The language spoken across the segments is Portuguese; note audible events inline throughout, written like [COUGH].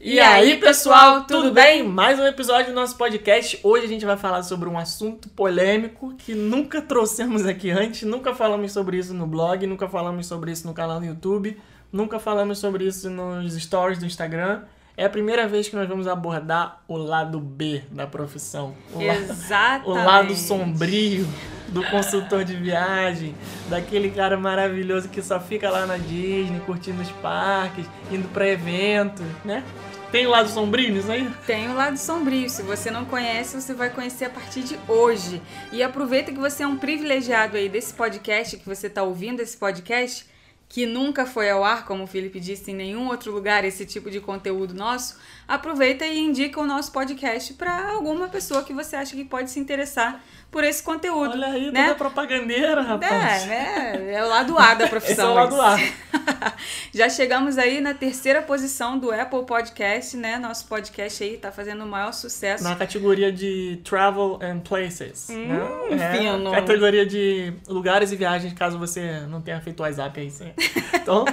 E aí, pessoal, tudo bem? Mais um episódio do nosso podcast. Hoje a gente vai falar sobre um assunto polêmico que nunca trouxemos aqui antes, nunca falamos sobre isso no blog, nunca falamos sobre isso no canal do YouTube, nunca falamos sobre isso nos stories do Instagram. É a primeira vez que nós vamos abordar o lado B da profissão. O Exatamente. o lado sombrio do consultor de viagem, daquele cara maravilhoso que só fica lá na Disney, curtindo os parques, indo pra evento, né? Tem o lado sombrio nisso aí? Tem o lado sombrio. Se você não conhece, você vai conhecer a partir de hoje. E aproveita que você é um privilegiado aí desse podcast, que você está ouvindo esse podcast, que nunca foi ao ar, como o Felipe disse, em nenhum outro lugar esse tipo de conteúdo nosso. Aproveita e indica o nosso podcast para alguma pessoa que você acha que pode se interessar por esse conteúdo. Olha aí, né? toda propagandeira, rapaz. É, né? É o lado A da [LAUGHS] profissão. É o lado A. [LAUGHS] Já chegamos aí na terceira posição do Apple Podcast, né? Nosso podcast aí tá fazendo o maior sucesso. Na categoria de Travel and Places. Hum, né? fino. Categoria de lugares e viagens, caso você não tenha feito o WhatsApp aí. sim. [LAUGHS] Então,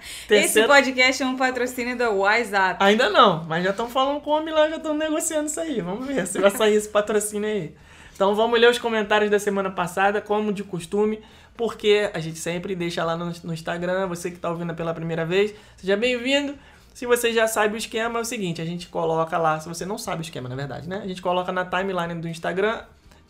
Esse terceiro... podcast é um patrocínio da WhatsApp. Ainda não, mas já estão falando com o homem lá, já estão negociando isso aí. Vamos ver se vai sair esse patrocínio aí. Então vamos ler os comentários da semana passada, como de costume, porque a gente sempre deixa lá no, no Instagram, você que está ouvindo pela primeira vez, seja bem-vindo. Se você já sabe o esquema, é o seguinte, a gente coloca lá, se você não sabe o esquema, na verdade, né? A gente coloca na timeline do Instagram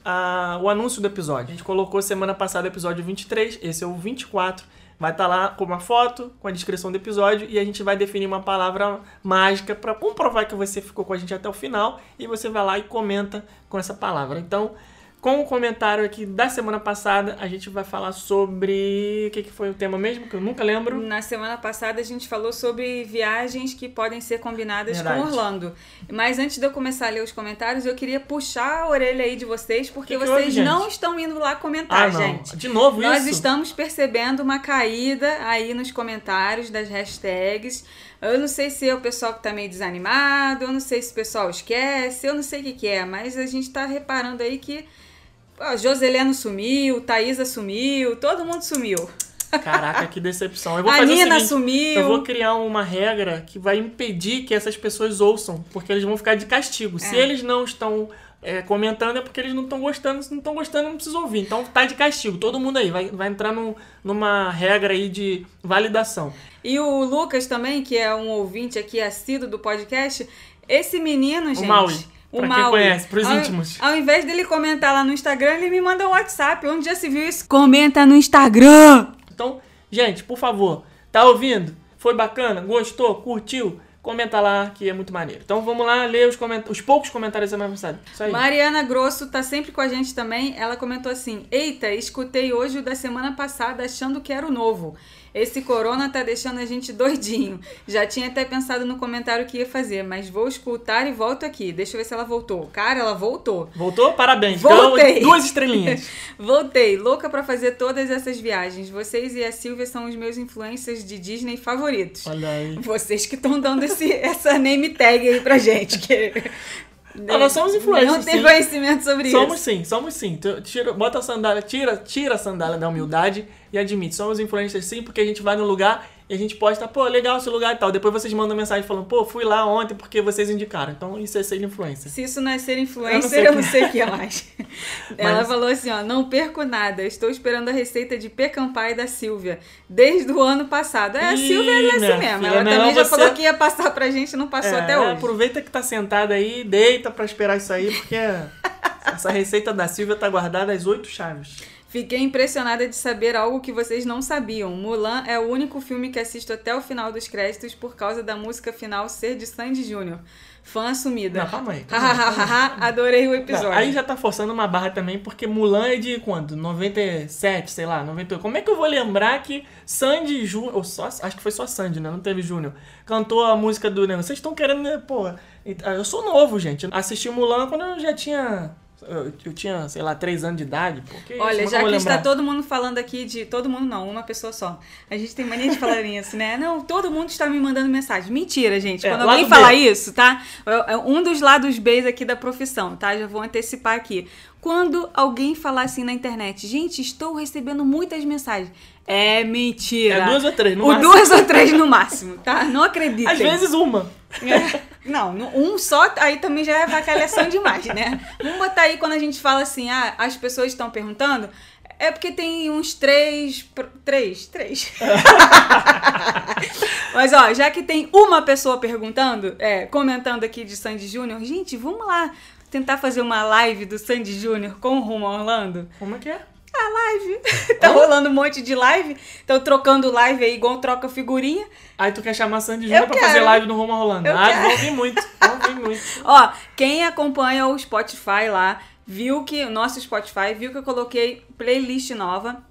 a- o anúncio do episódio. A gente colocou semana passada o episódio 23, esse é o 24. Vai estar lá com uma foto, com a descrição do episódio e a gente vai definir uma palavra mágica para comprovar que você ficou com a gente até o final e você vai lá e comenta com essa palavra. Então, com o comentário aqui da semana passada, a gente vai falar sobre. O que, que foi o tema mesmo? Que eu nunca lembro. Na semana passada a gente falou sobre viagens que podem ser combinadas Verdade. com Orlando. Mas antes de eu começar a ler os comentários, eu queria puxar a orelha aí de vocês, porque Que que vocês houve, não estão indo lá comentar, Ah, não. gente. De novo Nós isso? estamos percebendo uma caída aí nos comentários das hashtags. Eu não sei se é o pessoal que tá meio desanimado, eu não sei se o pessoal esquece, eu não sei o que, que é, mas a gente tá reparando aí que ó, Joseleno sumiu, Thaisa sumiu, todo mundo sumiu. Caraca, que decepção. Eu vou A Nina o seguinte, sumiu. Eu vou criar uma regra que vai impedir que essas pessoas ouçam, porque eles vão ficar de castigo. Se É. eles não estão é, comentando, é porque eles não estão gostando. Se não estão gostando, não precisa ouvir. Então tá de castigo. Todo mundo aí vai, vai entrar num- numa regra aí de validação. E o Lucas também, que é um ouvinte aqui assíduo do podcast, esse menino, gente. Maui. O Pra quem Maui. conhece, pros ao, íntimos. Ao invés dele comentar lá no Instagram, ele me manda um WhatsApp. Onde já se viu isso? Comenta no Instagram. Então, gente, por favor, tá ouvindo? Foi bacana? Gostou? Curtiu? Comenta lá que é muito maneiro. Então vamos lá ler os, coment... os poucos comentários da semana passada. Isso aí. Mariana Grosso tá sempre com a gente também. Ela comentou assim: Eita, escutei hoje o da semana passada achando que era o novo. Esse corona tá deixando a gente doidinho. Já tinha até pensado no comentário que ia fazer, mas vou escutar e volto aqui. Deixa eu ver se ela voltou. Cara, ela voltou. Voltou? Parabéns. Voltei. Duas estrelinhas. [LAUGHS] Voltei, louca pra fazer todas essas viagens. Vocês e a Silvia são os meus influencers de Disney favoritos. Olha aí. Vocês que estão dando esse, essa name tag aí pra gente. Que... Ah, nós somos influencers, Não tem conhecimento sobre Somos isso. sim, somos sim. Tu- Tira, bota a sandália, tira, tira a sandália da humildade e admite. Somos influencers sim, porque a gente vai no lugar e a gente posta, pô, legal esse lugar e tal. Depois vocês mandam mensagem falando, pô, fui lá ontem porque vocês indicaram. Então isso é ser influencer. Se isso não é ser influencer, eu não [LAUGHS] que sei o que é mais. [LAUGHS] Ela Mas- falou assim, ó, não perco nada. Estou esperando a receita de pecampai da Silvia desde o ano passado. É, a Ih, Silvia é assim mesmo. filha, Ela também já você- falou que ia passar pra gente não passou É, até hoje. Aproveita que tá sentada aí, deita pra esperar isso aí, porque [LAUGHS] essa receita da Silvia tá guardada às oito chaves. Fiquei impressionada de saber algo que vocês não sabiam. Mulan é o único filme que assisto até o final dos créditos por causa da música final ser de Sandy Júnior. Fã assumida. Não, calma aí. [LAUGHS] Adorei o episódio. Aí já tá forçando uma barra também, porque Mulan é de quando? 97, sei lá, 98. Como é que eu vou lembrar que Sandy Júnior, ou só, acho que foi só Sandy, né? Não teve Júnior. Cantou a música do. Né? Vocês estão querendo, né? Pô, eu sou novo, gente. Assisti Mulan quando eu já tinha. Eu, eu tinha, sei lá, 3 anos de idade. Pô, que isso? Olha, já que está todo mundo falando aqui de. Todo mundo não, uma pessoa só. A gente tem mania de falar isso, né? Não, todo mundo está me mandando mensagem. Mentira, gente. É, Quando alguém B. falar isso, tá? É é um dos lados Bs aqui da profissão, tá? Já vou antecipar aqui. Quando alguém falar assim na internet, gente, estou recebendo muitas mensagens. É mentira. É duas ou três, no Ou máximo. duas ou três no máximo, tá? Não acreditem. Às vezes uma. É. Não, um só, aí também já é vacalhação demais, né? Vamos botar aí quando a gente fala assim, ah, as pessoas estão perguntando, é porque tem uns três. Três? Três. [LAUGHS] Mas ó, já que tem uma pessoa perguntando, é, comentando aqui de Sandy Júnior, gente, vamos lá tentar fazer uma live do Sandy Júnior com o Rumo Orlando? Como é que é? A live. [LAUGHS] tá rolando um monte de live. Estão trocando live aí, igual troca figurinha. Aí tu quer chamar Sandy Júnior pra fazer live no Roma Rolando. Eu ah, quero. [LAUGHS] vão vir muito. Vão vir muito. Ó, quem acompanha o Spotify lá, viu que o nosso Spotify, viu que eu coloquei playlist nova,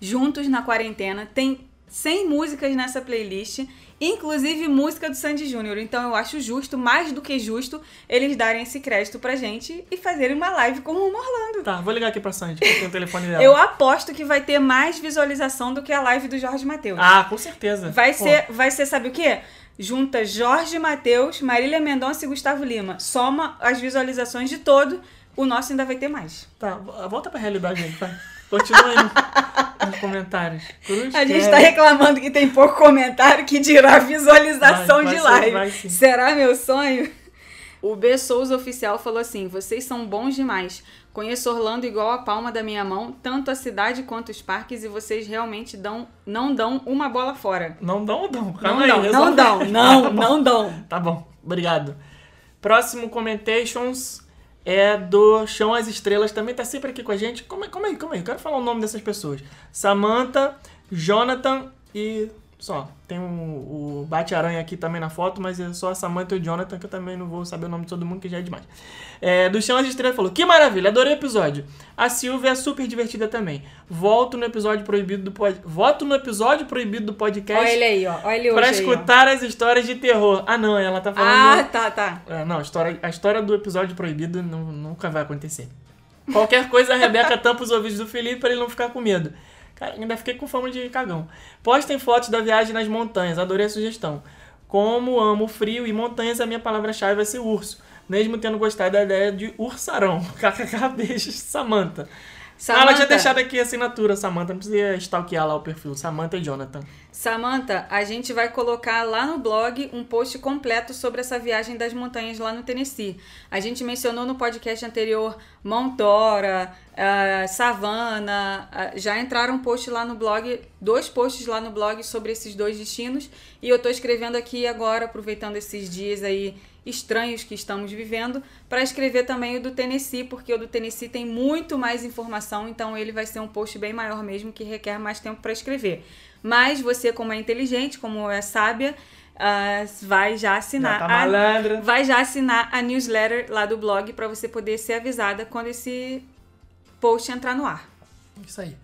juntos na quarentena. Tem 100 músicas nessa playlist, inclusive música do Sandy Júnior. Então eu acho justo, mais do que justo, eles darem esse crédito pra gente e fazerem uma live com o Rumo Orlando. Tá, vou ligar aqui pra Sandy, que eu tenho o telefone dela. Eu aposto que vai ter mais visualização do que a live do Jorge Matheus. Ah, com certeza. Vai Pô, ser, vai ser, sabe o quê? Junta Jorge Matheus, Marília Mendonça e Gustavo Lima. Soma as visualizações de todo, o nosso ainda vai ter mais. Tá, volta pra realidade aí, vai. Continua aí nos comentários. Cruz A gente quer- tá reclamando que tem pouco comentário que dirá visualização Vai, vai de live. Será meu sonho? O B Souza Oficial falou assim: vocês são bons demais. Conheço Orlando igual a palma da minha mão, tanto a cidade quanto os parques, e vocês realmente dão, não dão uma bola fora. Não dão ou dão? Calma não aí, dão, não dão, [LAUGHS] não, Tá não dão. Tá bom, obrigado. Próximo Commentations é do Chão às Estrelas, também tá sempre aqui com a gente. Como é, como é, como é? Eu quero falar o nome dessas pessoas. Samantha, Jonathan e só. Tem o, o Bate-Aranha aqui também na foto, mas é só a Samantha e o Jonathan, que eu também não vou saber o nome de todo mundo, que já é demais. É, do Chão às Estrelas falou, que maravilha, adorei o episódio. A Silvia é super divertida também. Volto no episódio proibido do pod... Voto no episódio proibido do podcast Olha ele aí, ó. Olha ele pra aí, escutar as histórias de terror. Ah, não, ela tá Ah, falando. tá, tá. É, não, a história, a história do episódio proibido não- nunca vai acontecer. Qualquer coisa, a Rebeca [LAUGHS] tampa os ouvidos do Felipe pra ele não ficar com medo. Ainda fiquei com fama de cagão. Postem fotos da viagem nas montanhas, adorei a sugestão. Como amo frio e montanhas, a minha palavra-chave vai ser urso. Mesmo tendo gostado da ideia de ursarão. [LAUGHS] KKK, beijos, Samantha. Ela tinha deixado aqui a assinatura, Samantha. Não precisa stalkear lá o perfil. Samantha e Jonathan. Samantha, a gente vai colocar lá no blog um post completo sobre essa viagem das montanhas lá no Tennessee. A gente mencionou no podcast anterior Mount Dora, ah, Savannah, ah, já entraram um post lá no blog, dois posts lá no blog sobre esses dois destinos. E eu tô escrevendo aqui agora, aproveitando esses dias aí estranhos que estamos vivendo, para escrever também o do Tennessee, porque o do Tennessee tem muito mais informação, então ele vai ser um post bem maior mesmo, que requer mais tempo para escrever. Mas você, como é inteligente, como é sábia, ah, vai já assinar Já tá a- vai já assinar a newsletter lá do blog para você poder ser avisada quando esse post entrar no ar. Isso aí.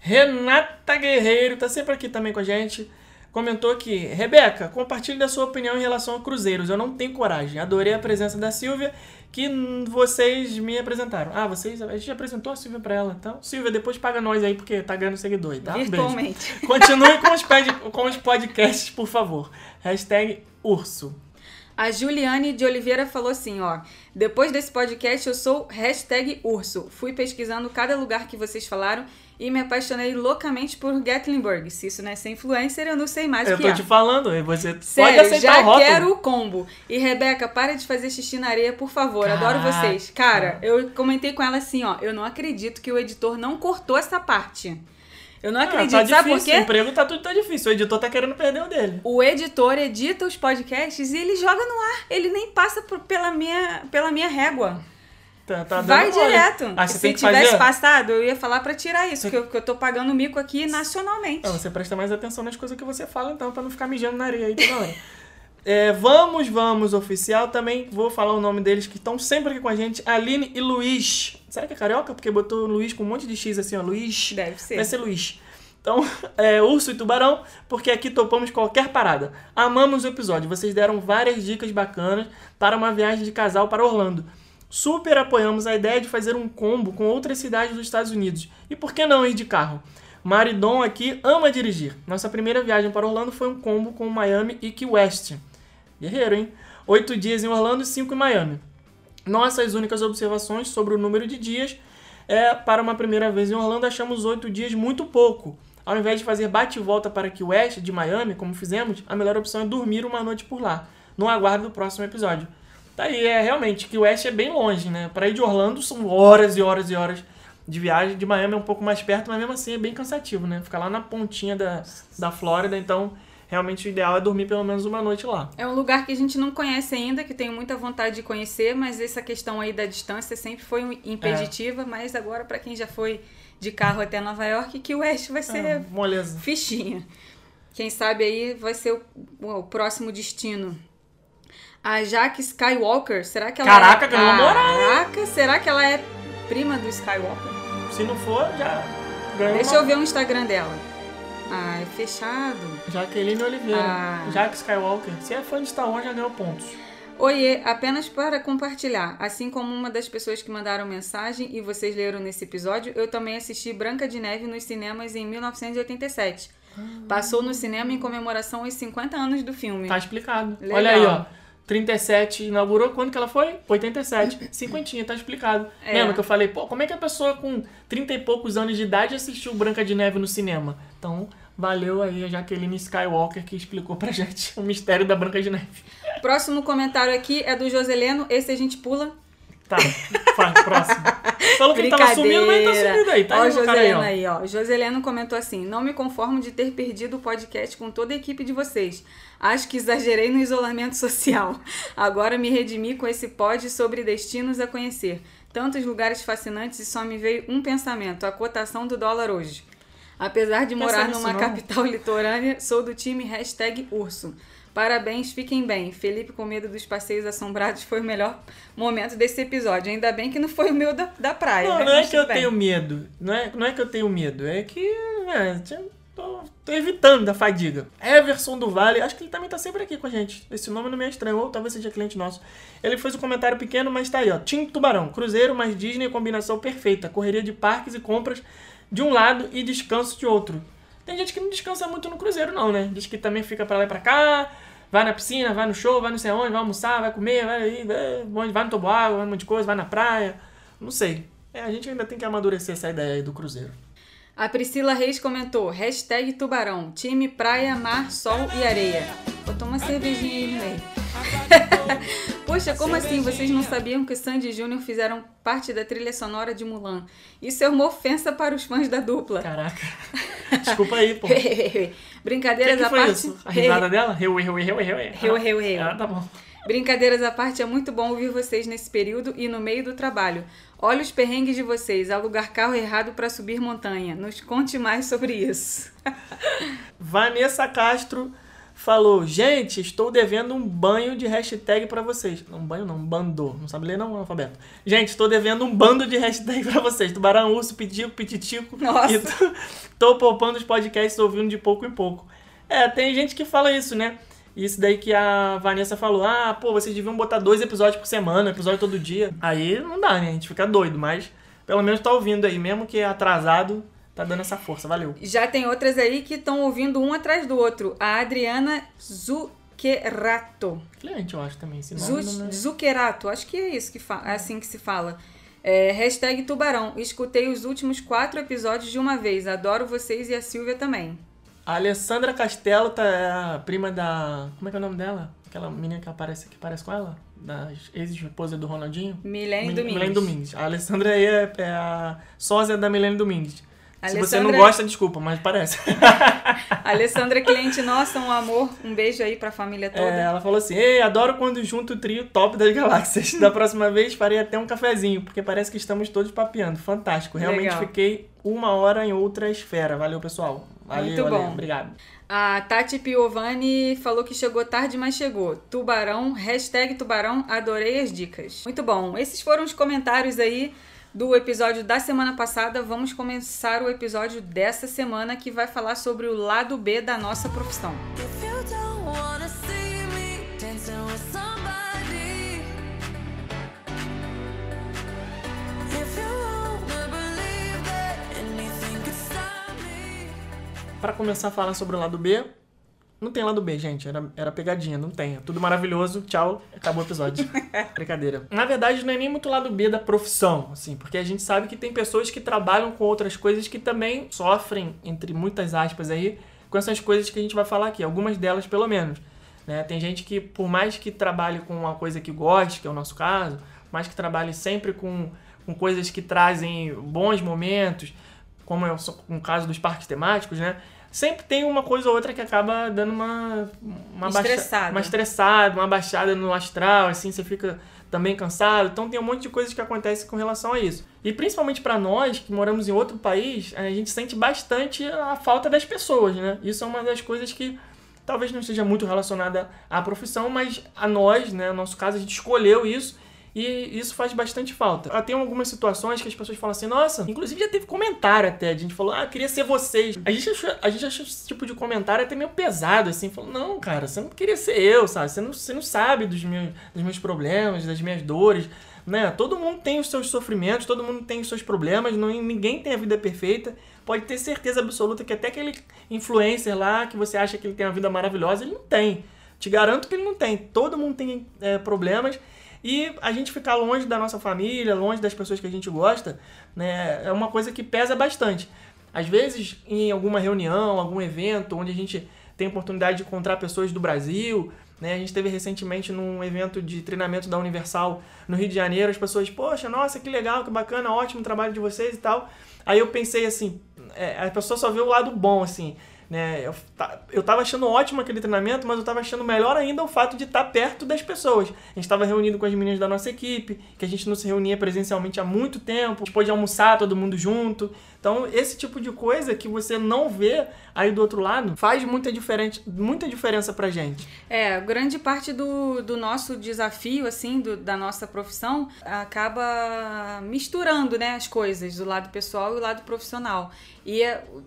Renata Guerreiro tá sempre aqui também com a gente. Comentou aqui, Rebeca, compartilhe da sua opinião em relação a cruzeiros. Eu não tenho coragem. Adorei a presença da Silvia, que vocês me apresentaram. Ah, vocês. A gente apresentou a Silvia pra ela. Então, Silvia, depois paga nós aí, porque tá ganhando seguidor tá? Beijo. Virtualmente. [LAUGHS] Continue com os, ped- com os podcasts, por favor. Hashtag urso. A Juliane de Oliveira falou assim, ó. Depois desse podcast eu sou hashtag urso. Fui pesquisando cada lugar que vocês falaram e me apaixonei loucamente por Gatlinburg. Se isso não é ser influencer, eu não sei mais Eu o que tô é. te falando, e você pode Sério, aceitar já o rótulo. quero o combo. E Rebeca, para de fazer xixi na areia, por favor. Adoro Caraca. vocês. Cara, eu comentei com ela assim, ó. Eu não acredito que o editor não cortou essa parte. Eu não Ah, acredito. tá Sabe por difícil, o quê? emprego tá tudo tá difícil. O editor tá querendo perder o dele. O editor edita os podcasts e ele joga no ar. Ele nem passa por- pela, minha, pela minha régua. Tá, tá dando Vai direto. Ah, você Se tivesse fazer... passado, eu ia falar pra tirar isso, que eu, que eu tô pagando mico aqui nacionalmente. Não, você presta mais atenção nas coisas que você fala, então, pra não ficar mijando na areia aí toda hora. [LAUGHS] É, vamos, vamos, oficial. Também vou falar o nome deles que estão sempre aqui com a gente. Aline e Luiz. Será que é carioca? Porque botou Luiz com um monte de X assim, ó. Luiz. Deve ser. Vai ser Luiz. Então, [LAUGHS] é, urso e tubarão, porque aqui topamos qualquer parada. Amamos o episódio. Vocês deram várias dicas bacanas para uma viagem de casal para Orlando. Super apoiamos a ideia de fazer um combo com outras cidades dos Estados Unidos. E por que não ir de carro? Maridon aqui ama dirigir. Nossa primeira viagem para Orlando foi um combo com Miami e Key West. Guerreiro, hein? Oito dias em Orlando e cinco em Miami. Nossas únicas observações sobre o número de dias É, para uma primeira vez em Orlando, achamos oito dias muito pouco. Ao invés de fazer bate e volta para Key West, de Miami, como fizemos, a melhor opção é dormir uma noite por lá. No aguardo do próximo episódio. Tá aí, é realmente, Key West é bem longe, né? Para ir de Orlando são horas e horas e horas de viagem. De Miami é um pouco mais perto, mas mesmo assim é bem cansativo, né? Ficar lá na pontinha da, da Flórida, então realmente o ideal é dormir pelo menos uma noite lá. É um lugar que a gente não conhece ainda, que tenho muita vontade de conhecer, mas essa questão aí da distância sempre foi impeditiva, é. mas agora para quem já foi de carro até Nova York, que o West vai ser é, moleza. fichinha. Quem sabe aí vai ser o, o, próximo destino. A Jack Skywalker, será que ela Caraca, é... ganhou moral. Caraca, será que ela é prima do Skywalker? Se não for, já ganhou Deixa uma... eu ver o Instagram dela. Ah, é fechado. Jaqueline Oliveira. Ah. Jack Skywalker. Se é fã de Star Wars, já ganhou pontos. Oiê, apenas para compartilhar. Assim como uma das pessoas que mandaram mensagem e vocês leram nesse episódio, eu também assisti Branca de Neve nos cinemas em 1987. Ah. Passou no cinema em comemoração aos 50 anos do filme. Tá explicado. Legal. Olha aí, ó. 37 inaugurou, quando que ela foi? 87. [LAUGHS] Cinquentinha, tá explicado. É. Lembra que eu falei, pô, como é que a pessoa com 30 e poucos anos de idade assistiu Branca de Neve no cinema? Então, valeu aí a Jaqueline Skywalker que explicou pra [LAUGHS] gente o mistério da Branca de Neve. Próximo comentário aqui é do Joseleno, esse a gente pula. Tá, próximo. Falou que ele tava sumindo, mas ele tá sumindo aí. Tá ó, Joseleno aí, ó. aí, ó. Joseleno comentou assim: Não me conformo de ter perdido o podcast com toda a equipe de vocês. Acho que exagerei no isolamento social. Agora me redimi com esse pod sobre destinos a conhecer. Tantos lugares fascinantes e só me veio um pensamento: a cotação do dólar hoje. Apesar de morar numa capital litorânea, sou do time hashtag urso. Parabéns, fiquem bem. Felipe com medo dos passeios assombrados foi o melhor momento desse episódio. Ainda bem que não foi o meu da, da praia. Não, né? não é que eu bem. tenho medo. Não é, não é que eu tenho medo. É que. É, tô, tô, evitando a fadiga. Everson do Vale, acho que ele também tá sempre aqui com a gente. Esse nome não me é estranho, ou talvez seja cliente nosso. Ele fez um comentário pequeno, mas tá aí, ó. Tim Tubarão, Cruzeiro mais Disney, combinação perfeita. Correria de parques e compras de um lado e descanso de outro. Tem gente que não descansa muito no Cruzeiro, não, né? Diz que também fica para lá e pra cá, vai na piscina, vai no show, vai não sei onde, vai almoçar, vai comer, vai, vai, vai no toboágua, vai um monte de coisa, vai na praia. Não sei. É, a gente ainda tem que amadurecer essa ideia aí do Cruzeiro. A Priscila Reis comentou: tubarão, time praia, mar, sol e areia. Botou uma cervejinha aí no meio. [LAUGHS] Poxa, como assim? Vocês não sabiam que Sandy e Júnior fizeram parte da trilha sonora de Mulan? Isso é uma ofensa para os fãs da dupla. Caraca. [LAUGHS] Desculpa aí, pô. [LAUGHS] Brincadeiras à parte. Isso? A risada dela? Reu, reu, reu, reu. Reu, reu, reu. Ah, tá bom. Brincadeiras à parte, é muito bom ouvir vocês nesse período e no meio do trabalho. Olha os perrengues de vocês, alugar carro errado para subir montanha. Nos conte mais sobre isso. Vanessa Castro falou: Gente, estou devendo um banho de hashtag para vocês. Não, um banho não, um bando. Não sabe ler não, alfabeto. Gente, estou devendo um bando de hashtag para vocês. Tubarão, urso, pitico, pititico. Nossa. E tô poupando os podcasts ouvindo de pouco em pouco. É, tem gente que fala isso, né? Isso daí que a Vanessa falou, ah, pô, vocês deviam botar dois episódios por semana, episódio todo dia. Aí não dá, né? A gente fica doido, mas pelo menos tá ouvindo aí, mesmo que é atrasado, tá dando essa força, valeu. Já tem outras aí que estão ouvindo um atrás do outro. A Adriana Zuccherato. Cliente, eu acho também, esse nome. Zu é... Zuccherato, acho que é isso que é assim que se fala. É, hashtag Tubarão. Escutei os últimos quatro episódios de uma vez. Adoro vocês e a Silvia também. A Alessandra Castelo tá é a prima da. Como é que é o nome dela? Aquela menina que aparece que parece com ela? Da ex-esposa do Ronaldinho? Milene Domingues. Milene Domingues. A Alessandra aí é, é a sósia da Milene Domingues. Se você não gosta, desculpa, mas parece. [LAUGHS] Alessandra, cliente nossa, um amor. Um beijo aí pra família toda. É, ela falou assim: Ei, adoro quando junto o trio top das galáxias. Da próxima vez farei até um cafezinho, porque parece que estamos todos papeando. Fantástico. Realmente Legal. fiquei uma hora em outra esfera. Valeu, pessoal. Valeu, Muito bom. Valeu, obrigado. A Tati Piovani falou que chegou tarde, mas chegou. Tubarão, hashtag tubarão, adorei as dicas. Muito bom. Esses foram os comentários aí do episódio da semana passada. Vamos começar o episódio dessa semana que vai falar sobre o lado B da nossa profissão. para começar a falar sobre o lado B, Não tem lado B, gente. Era, era pegadinha, não tem. É tudo maravilhoso. Tchau, acabou o episódio. [LAUGHS] Brincadeira. Na verdade, não é nem muito lado B da profissão, assim, porque a gente sabe que tem pessoas que trabalham com outras coisas que também sofrem, entre muitas aspas aí, com essas coisas que a gente vai falar aqui. Algumas delas, pelo menos. Né? Tem gente que, por mais que trabalhe com uma coisa que goste, que é o nosso caso, mais que trabalhe sempre com, com coisas que trazem bons momentos, como é o, o caso dos parques temáticos, né? Sempre tem uma coisa ou outra que acaba dando uma uma estressada. uma estressada, uma baixada no astral, assim, você fica também cansado. Então tem um monte de coisas que acontecem com relação a isso. E principalmente para nós que moramos em outro país, a gente sente bastante a falta das pessoas, né? Isso é uma das coisas que talvez não esteja muito relacionada à profissão, mas a nós, né, no nosso caso, a gente escolheu isso e isso faz bastante falta. Tem algumas situações que as pessoas falam assim, nossa, inclusive já teve comentário até, a gente falou, ah, queria ser vocês. A gente achou, a gente achou esse tipo de comentário até meio pesado, assim, falou, não, cara, você não queria ser eu, sabe? Você não, você não sabe dos meus, dos meus problemas, das minhas dores. Né? Todo mundo tem os seus sofrimentos, todo mundo tem os seus problemas, não, ninguém tem a vida perfeita. Pode ter certeza absoluta que até aquele influencer lá que você acha que ele tem uma vida maravilhosa, ele não tem. Te garanto que ele não tem. Todo mundo tem é, problemas e a gente ficar longe da nossa família, longe das pessoas que a gente gosta, né, é uma coisa que pesa bastante. Às vezes, em alguma reunião, algum evento, onde a gente tem oportunidade de encontrar pessoas do Brasil, né, a gente teve recentemente num evento de treinamento da Universal no Rio de Janeiro, as pessoas, poxa, nossa, que legal, que bacana, ótimo trabalho de vocês e tal. Aí eu pensei assim, é, a pessoa só vê o lado bom, assim. Né? Eu, eu tava achando ótimo aquele treinamento, mas eu tava achando melhor ainda o fato de estar tá perto das pessoas. A gente estava reunido com as meninas da nossa equipe, que a gente não se reunia presencialmente há muito tempo, gente pôde almoçar todo mundo junto. Então, esse tipo de coisa que você não vê aí do outro lado faz muita, muita diferença pra gente. É, grande parte do, do nosso desafio, assim, do, da nossa profissão, acaba misturando né, as coisas, do lado pessoal e o lado profissional. E,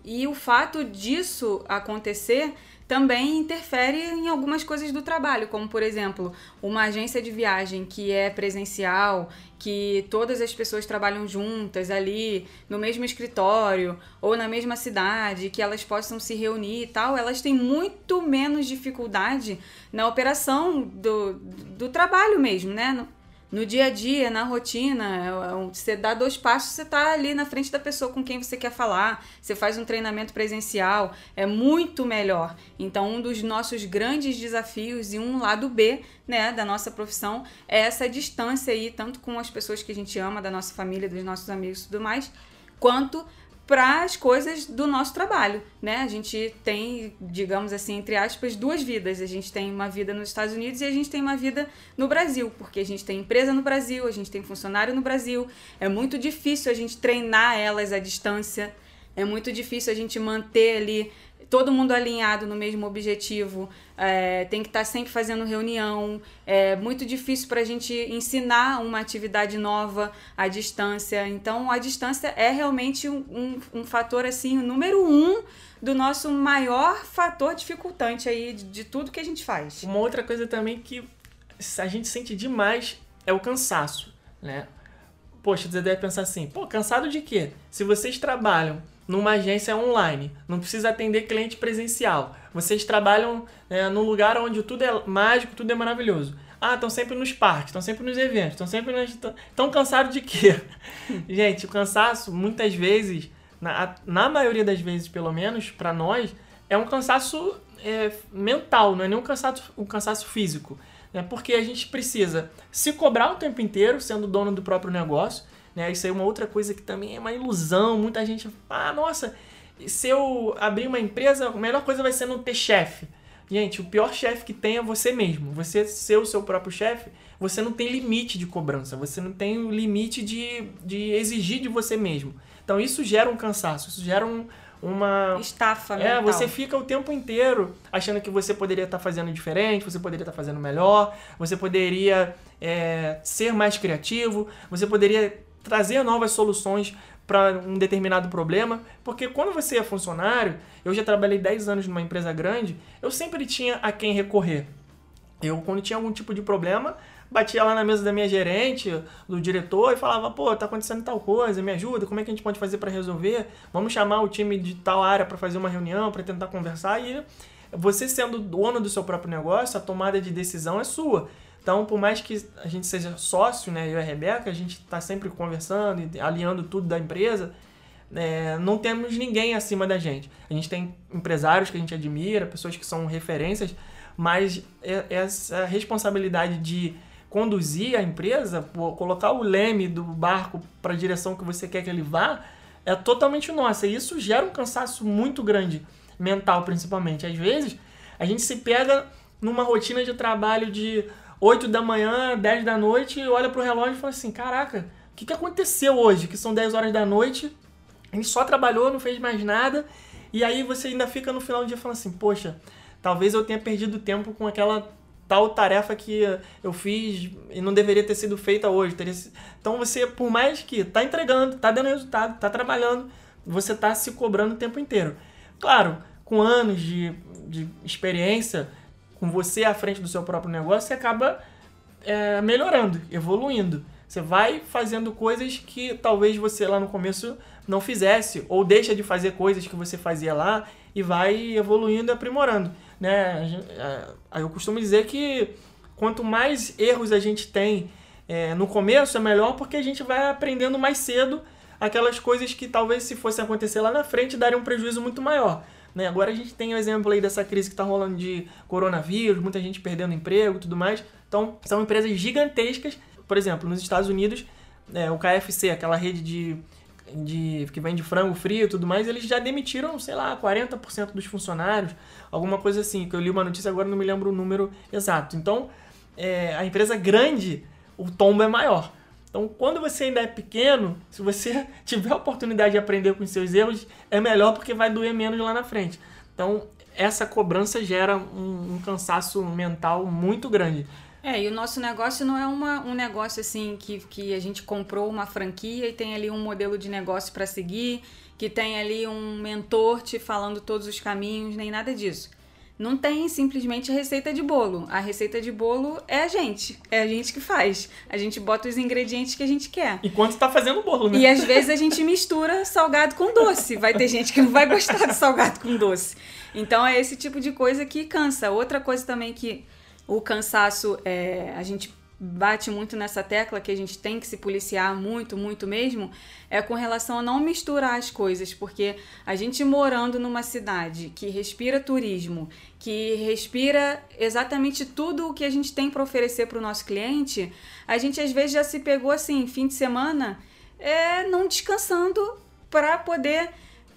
e o fato disso acontecer também interfere em algumas coisas do trabalho, como por exemplo, uma agência de viagem que é presencial, que todas as pessoas trabalham juntas ali no mesmo escritório ou na mesma cidade, que elas possam se reunir e tal, elas têm muito menos dificuldade na operação do, do trabalho mesmo, né? No dia a dia, na rotina, é você dá dois passos, você está ali na frente da pessoa com quem você quer falar, você faz um treinamento presencial, é muito melhor. Então, um dos nossos grandes desafios e um lado B, né, da nossa profissão é essa distância aí, tanto com as pessoas que a gente ama, da nossa família, dos nossos amigos e tudo mais, quanto para as coisas do nosso trabalho, né? A gente tem, digamos assim, entre aspas, duas vidas. A gente tem uma vida nos Estados Unidos e a gente tem uma vida no Brasil, porque a gente tem empresa no Brasil, a gente tem funcionário no Brasil. É muito difícil a gente treinar elas à distância. É muito difícil a gente manter ali todo mundo alinhado no mesmo objetivo, é, tem que estar tá sempre fazendo reunião. É muito difícil para a gente ensinar uma atividade nova à distância. Então, a distância é realmente um, um, um fator, assim, número um do nosso maior fator dificultante aí de, de tudo que a gente faz. Uma outra coisa também que a gente sente demais é o cansaço, né? Poxa, você deve pensar assim, pô, cansado de quê? Se vocês trabalham numa agência online, não precisa atender cliente presencial. Vocês trabalham é, num lugar onde tudo é mágico, tudo é maravilhoso. Ah, estão sempre nos parques, estão sempre nos eventos, estão sempre nas. Estão cansados de quê? [LAUGHS] Gente, o cansaço, muitas vezes, na, na maioria das vezes, pelo menos, para nós, é um cansaço é, mental, não é nem um cansaço, um cansaço físico. Né? Porque a gente precisa se cobrar o tempo inteiro, sendo dono do próprio negócio. Né? Isso aí é uma outra coisa que também é uma ilusão. Muita gente, ah, nossa, se eu abrir uma empresa, a melhor coisa vai ser não ter chefe. Gente, o pior chefe que tem é você mesmo. Você ser o seu próprio chefe, você não tem limite de cobrança, você não tem o limite de, de exigir de você mesmo. Então isso gera um cansaço, isso gera um, uma. Estafa, É, mental. você fica o tempo inteiro achando que você poderia estar fazendo diferente, você poderia estar fazendo melhor, você poderia é, ser mais criativo, você poderia trazer novas soluções para um determinado problema, porque quando você é funcionário, eu já trabalhei 10 anos numa empresa grande, eu sempre tinha a quem recorrer. Eu, quando tinha algum tipo de problema, batia lá na mesa da minha gerente, do diretor, e falava: pô, tá acontecendo tal coisa, me ajuda, como é que a gente pode fazer para resolver? Vamos chamar o time de tal área para fazer uma reunião, para tentar conversar. E você sendo dono do seu próprio negócio, a tomada de decisão é sua. Então, por mais que a gente seja sócio, né, eu e a Rebeca, a gente está sempre conversando e alinhando tudo da empresa, é, não temos ninguém acima da gente. A gente tem empresários que a gente admira, pessoas que são referências, mas essa responsabilidade de conduzir a empresa, colocar o leme do barco para a direção que você quer que ele vá, é totalmente nossa. E isso gera um cansaço muito grande, mental principalmente. Às vezes, a gente se pega numa rotina de trabalho de 8 da manhã, 10 da noite, olha pro relógio e fala assim: caraca, o que, que aconteceu hoje? Que são 10 horas da noite, gente só trabalhou, não fez mais nada, e aí você ainda fica no final do dia falando assim: poxa, talvez eu tenha perdido tempo com aquela tal tarefa que eu fiz e não deveria ter sido feita hoje. Então você, por mais que tá entregando, tá dando resultado, tá trabalhando, você tá se cobrando o tempo inteiro. Claro, com anos de, de experiência, com você à frente do seu próprio negócio, você acaba é, melhorando, evoluindo. Você vai fazendo coisas que talvez você lá no começo não fizesse, ou deixa de fazer coisas que você fazia lá e vai evoluindo e aprimorando. Né? Eu costumo dizer que quanto mais erros a gente tem é, no começo, é melhor porque a gente vai aprendendo mais cedo aquelas coisas que talvez se fosse acontecer lá na frente daria um prejuízo muito maior. Né? Agora a gente tem o exemplo aí dessa crise que está rolando de coronavírus, muita gente perdendo emprego e tudo mais. Então, são empresas gigantescas. Por exemplo, nos Estados Unidos, é, o KFC, aquela rede de de que vende frango frio e tudo mais, eles já demitiram, sei lá, 40% dos funcionários, alguma coisa assim, que eu li uma notícia agora não me lembro o número exato. Então, é, a empresa grande, o tombo é maior. Então, quando você ainda é pequeno, se você [LAUGHS] tiver a oportunidade de aprender com os seus erros, é melhor porque vai doer menos lá na frente. Então, essa cobrança gera um, um cansaço mental muito grande. É, e o nosso negócio não é uma, um negócio assim que, que a gente comprou uma franquia e tem ali um modelo de negócio para seguir, que tem ali um mentor te falando todos os caminhos, nem nada disso. Não tem simplesmente receita de bolo. A receita de bolo é a gente. É a gente que faz. A gente bota os ingredientes que a gente quer. Enquanto está fazendo o bolo, né? E às vezes a gente mistura salgado com doce. Vai ter gente que não vai gostar de salgado com doce. Então é esse tipo de coisa que cansa. Outra coisa também que o cansaço, é, a gente bate muito nessa tecla que a gente tem que se policiar muito, muito mesmo, é com relação a não misturar as coisas, porque a gente morando numa cidade que respira turismo, que respira exatamente tudo o que a gente tem para oferecer para o nosso cliente, a gente às vezes já se pegou assim, fim de semana, é, não descansando para poder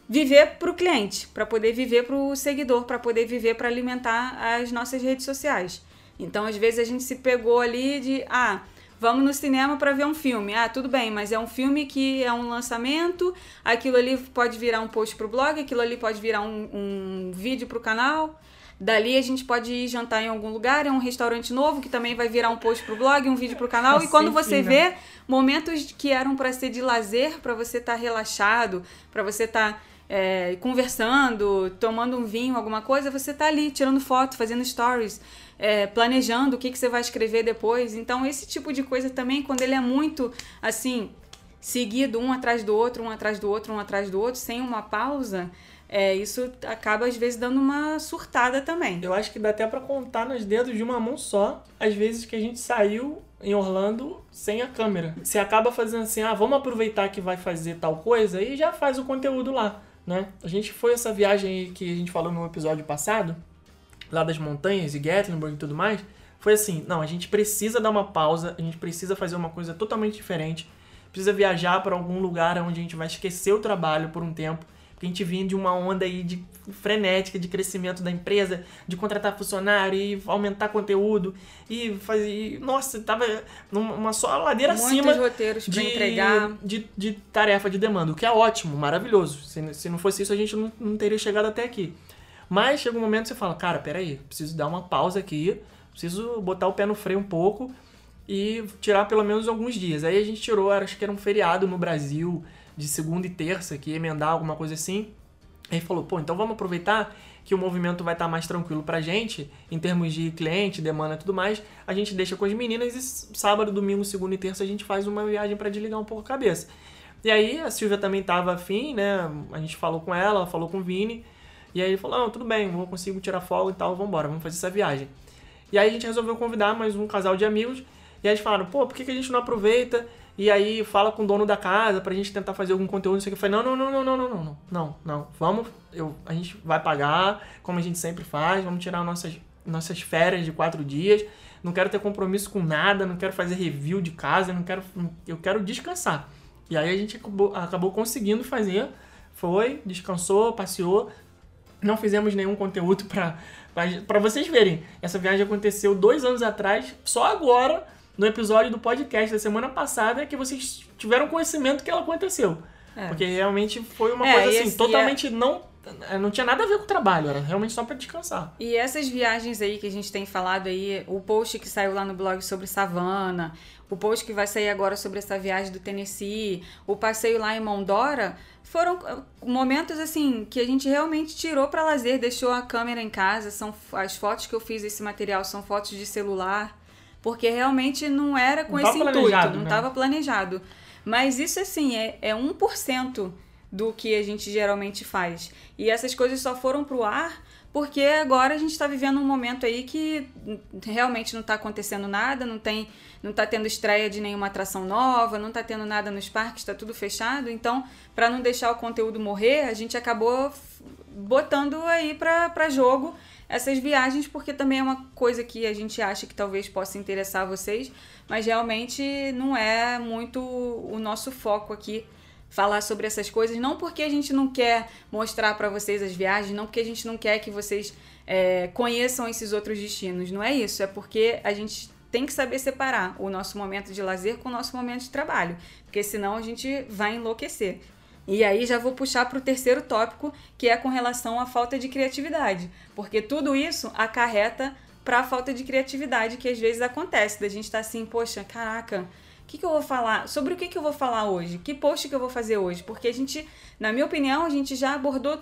viver para o cliente, para poder viver para o seguidor, para poder viver para alimentar as nossas redes sociais. Então, às vezes, a gente se pegou ali de, ah, vamos no cinema para ver um filme. Ah, tudo bem, mas é um filme que é um lançamento, aquilo ali pode virar um post para o blog, aquilo ali pode virar um, um vídeo para o canal. Dali a gente pode ir jantar em algum lugar, é um restaurante novo que também vai virar um post pro blog, um vídeo pro canal. E quando você sim, vê momentos que eram para ser de lazer, para você estar tá relaxado, para você estar tá, é, conversando, tomando um vinho, alguma coisa, você tá ali tirando foto, fazendo stories é, planejando o que, que você vai escrever depois. Então, esse tipo de coisa também, quando ele é muito assim, seguido um atrás do outro, um atrás do outro, um atrás do outro, sem uma pausa, é, isso acaba às vezes dando uma surtada também. Eu acho que dá até para contar nos dedos de uma mão só, às vezes que a gente saiu em Orlando sem a câmera. Você acaba fazendo assim, ah, vamos aproveitar que vai fazer tal coisa e já faz o conteúdo lá, né? A gente foi essa viagem que a gente falou no episódio passado, lá das montanhas e Gatlinburg e tudo mais, foi assim, não, a gente precisa dar uma pausa, a gente precisa fazer uma coisa totalmente diferente, precisa viajar para algum lugar onde a gente vai esquecer o trabalho por um tempo, porque a gente vinha de uma onda aí de frenética de crescimento da empresa, de contratar funcionário e aumentar conteúdo e fazer, nossa, tava numa só ladeira Muitos acima roteiros de, entregar. De, de tarefa de demanda, o que é ótimo, maravilhoso. Se, se não fosse isso, a gente não, não teria chegado até aqui. Mas chega um momento que você fala, cara, peraí, preciso dar uma pausa aqui, preciso botar o pé no freio um pouco e tirar pelo menos alguns dias. Aí a gente tirou, acho que era um feriado no Brasil, de segunda e terça, que emendar alguma coisa assim. Aí falou, pô, então vamos aproveitar que o movimento vai estar mais tranquilo pra gente, em termos de cliente, demanda e tudo mais. A gente deixa com as meninas e sábado, domingo, segunda e terça a gente faz uma viagem para desligar um pouco a cabeça. E aí a Silvia também tava afim, né? A gente falou com ela, falou com o Vini. E aí ele falou, não, tudo bem, vou consigo tirar folga e tal, vamos embora, vamos fazer essa viagem. E aí a gente resolveu convidar mais um casal de amigos, e aí eles falaram, pô, por que, que a gente não aproveita e aí fala com o dono da casa pra gente tentar fazer algum conteúdo, não sei o que. Eu falei, não, não, não, não, não, não, não, não, não, vamos, eu, a gente vai pagar, como a gente sempre faz, vamos tirar nossas, nossas férias de quatro dias, não quero ter compromisso com nada, não quero fazer review de casa, não quero, eu quero descansar. E aí a gente acabou, acabou conseguindo fazer, foi, descansou, passeou, não fizemos nenhum conteúdo pra, pra, pra vocês verem. Essa viagem aconteceu dois anos atrás, só agora no episódio do podcast da semana passada que vocês tiveram conhecimento que ela aconteceu. É. Porque realmente foi uma é, coisa assim, totalmente é... não é, não tinha nada a ver com o trabalho, era realmente só para descansar. E essas viagens aí que a gente tem falado aí, o post que saiu lá no blog sobre savana, o post que vai sair agora sobre essa viagem do Tennessee, o passeio lá em Mondora, foram uh, momentos assim que a gente realmente tirou para lazer, deixou a câmera em casa, são as fotos que eu fiz esse material são fotos de celular porque realmente não era com não esse intuito, não estava né? planejado. Mas isso, assim, é, é 1% do que a gente geralmente faz. E essas coisas só foram pro ar porque agora a gente está vivendo um momento aí que realmente não está acontecendo nada, não tem, não está tendo estreia de nenhuma atração nova, não está tendo nada nos parques, está tudo fechado. Então, para não deixar o conteúdo morrer, a gente acabou botando aí para jogo essas viagens, porque também é uma coisa que a gente acha que talvez possa interessar vocês, mas realmente não é muito o nosso foco aqui falar sobre essas coisas, não porque a gente não quer mostrar para vocês as viagens, não porque a gente não quer que vocês é, conheçam esses outros destinos, não é isso, é porque a gente tem que saber separar o nosso momento de lazer com o nosso momento de trabalho, porque senão a gente vai enlouquecer. E aí já vou puxar para o terceiro tópico, que é com relação à falta de criatividade, porque tudo isso acarreta para a falta de criatividade que às vezes acontece, da gente estar tá assim, poxa, caraca, o que, que eu vou falar? Sobre o que, que eu vou falar hoje? Que post que eu vou fazer hoje? Porque a gente, na minha opinião, a gente já abordou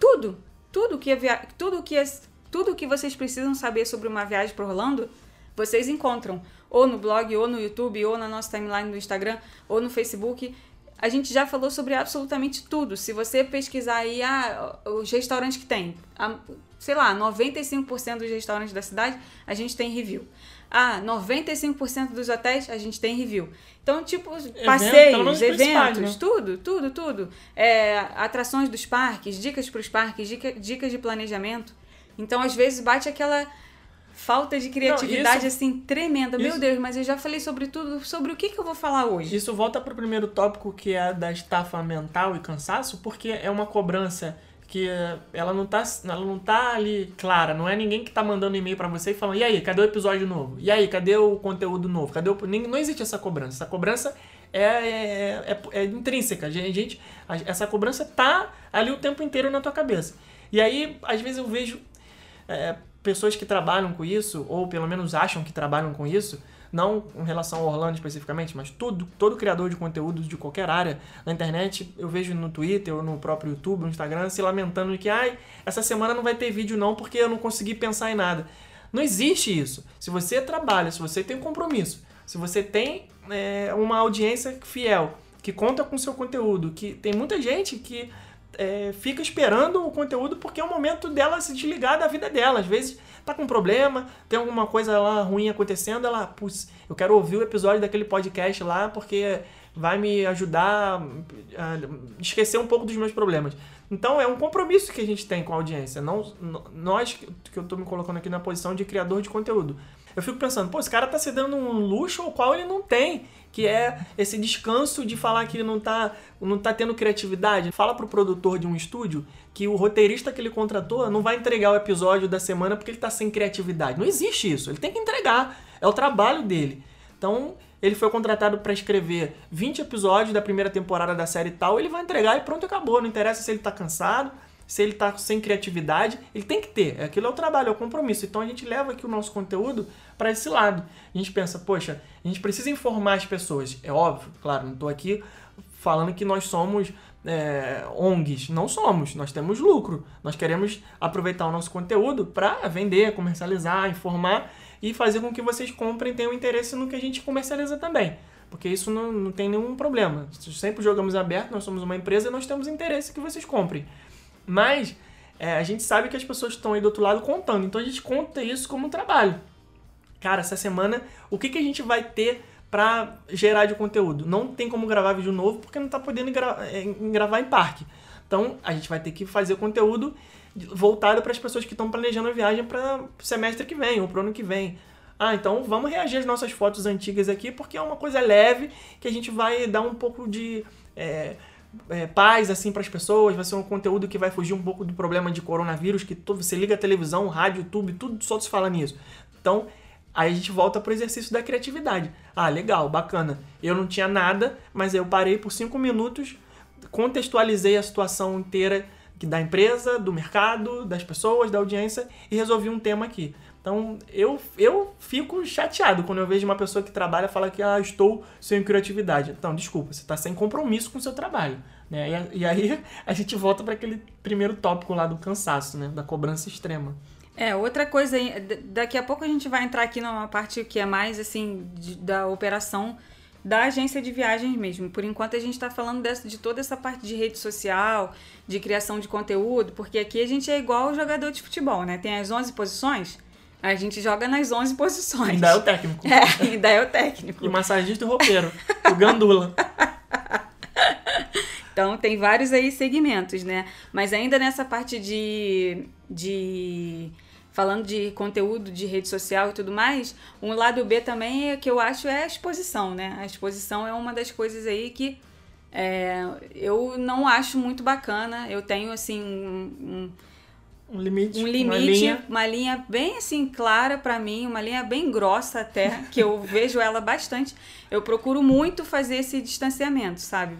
tudo, tudo que tudo que tudo que vocês precisam saber sobre uma viagem para Orlando, vocês encontram ou no blog, ou no YouTube, ou na nossa timeline do Instagram, ou no Facebook a gente já falou sobre absolutamente tudo. Se você pesquisar aí ah, os restaurantes que tem, a, sei lá, 95% dos restaurantes da cidade, a gente tem review. Ah, 95% dos hotéis a gente tem review. Então, tipo, passeios, eventos, né? tudo, tudo, tudo. É, atrações dos parques, dicas para os parques, dica, dicas de planejamento. Então, às vezes, bate aquela falta de criatividade, Não, isso, assim, tremenda. Isso, Meu Deus, mas eu já falei sobre tudo. Sobre o que, que eu vou falar hoje? Isso volta para o primeiro tópico, que é da estafa mental e cansaço, porque é uma cobrança que ela não tá, ela não tá ali clara. Não é ninguém que tá mandando e-mail para você e falando, e aí, cadê o episódio novo? E aí, cadê o conteúdo novo? Cadê o... Não existe essa cobrança. Essa cobrança é, é, é, é intrínseca. Gente, essa cobrança tá ali o tempo inteiro na tua cabeça. E aí, às vezes eu vejo... É, pessoas que trabalham com isso, ou pelo menos acham que trabalham com isso, não em relação ao Orlando especificamente, mas tudo, todo criador de conteúdo de qualquer área na internet, eu vejo no Twitter ou no próprio YouTube, no Instagram, se lamentando de que, ai, essa semana não vai ter vídeo não porque eu não consegui pensar em nada. Não existe isso. Se você trabalha, se você tem um compromisso, se você tem é, uma audiência fiel, que conta com seu conteúdo, que tem muita gente que é, fica esperando o conteúdo porque é o momento dela se desligar da vida dela. Às vezes tá com um problema, tem alguma coisa lá ruim acontecendo, ela, putz, eu quero ouvir o episódio daquele podcast lá porque vai me ajudar a esquecer um pouco dos meus problemas. Então é um compromisso que a gente tem com a audiência. Não, nós, que eu estou me colocando aqui na posição de criador de conteúdo. Eu fico pensando, pô, esse cara tá se dando um luxo ao qual ele não tem que é esse descanso de falar que ele não tá, não tá tendo criatividade. Fala pro produtor de um estúdio que o roteirista que ele contratou não vai entregar o episódio da semana porque ele tá sem criatividade. Não existe isso. Ele tem que entregar. É o trabalho dele. Então, ele foi contratado para escrever 20 episódios da primeira temporada da série tal, ele vai entregar e pronto, acabou. Não interessa se ele tá cansado, se ele tá sem criatividade, ele tem que ter. Aquilo é o trabalho, é o compromisso. Então a gente leva aqui o nosso conteúdo para esse lado. A gente pensa, poxa, a gente precisa informar as pessoas. É óbvio, claro, não estou aqui falando que nós somos é, ONGs. Não somos, nós temos lucro. Nós queremos aproveitar o nosso conteúdo para vender, comercializar, informar e fazer com que vocês comprem e tenham interesse no que a gente comercializa também. Porque isso não, não tem nenhum problema. Sempre jogamos aberto, nós somos uma empresa e nós temos interesse que vocês comprem. Mas é, a gente sabe que as pessoas estão aí do outro lado contando. Então a gente conta isso como um trabalho. Cara, essa semana, o que, que a gente vai ter para gerar de conteúdo? Não tem como gravar vídeo novo porque não tá podendo gra é, gravar em parque. Então a gente vai ter que fazer conteúdo voltado para as pessoas que estão planejando a viagem para semestre que vem ou para o ano que vem. Ah, então vamos reagir às nossas fotos antigas aqui porque é uma coisa leve que a gente vai dar um pouco de. É, é, paz assim para as pessoas, vai ser um conteúdo que vai fugir um pouco do problema de coronavírus, que todo, você liga a televisão, rádio, YouTube, tudo só se fala nisso. Então, aí a gente volta pro exercício da criatividade. Ah, legal, bacana. Eu não tinha nada, mas eu parei por cinco minutos, contextualizei a situação inteira da empresa, do mercado, das pessoas, da audiência e resolvi um tema aqui. Então, eu, eu fico chateado quando eu vejo uma pessoa que trabalha falar que ah, estou sem criatividade. Então, desculpa, você está sem compromisso com o seu trabalho. Né? E, e aí [LAUGHS] a gente volta para aquele primeiro tópico lá do cansaço, né? da cobrança extrema. É, outra coisa, daqui a pouco a gente vai entrar aqui numa parte que é mais assim de, da operação da agência de viagens mesmo. Por enquanto a gente está falando dessa, de toda essa parte de rede social, de criação de conteúdo, porque aqui a gente é igual o jogador de futebol, né? Tem as 11 posições, a gente joga nas 11 posições. Ainda é o técnico. É, ainda é o técnico. E massagista e roupeiro. o gandula. Então tem vários aí segmentos, né? Mas ainda nessa parte de, de falando de conteúdo de rede social e tudo mais, um lado B também é que eu acho é a exposição, né? A exposição é uma das coisas aí que é, eu não acho muito bacana. Eu tenho assim um, um limite, um limite, uma linha, uma linha bem assim clara para mim, uma linha bem grossa até, [LAUGHS] que eu vejo ela bastante. Eu procuro muito fazer esse distanciamento, sabe?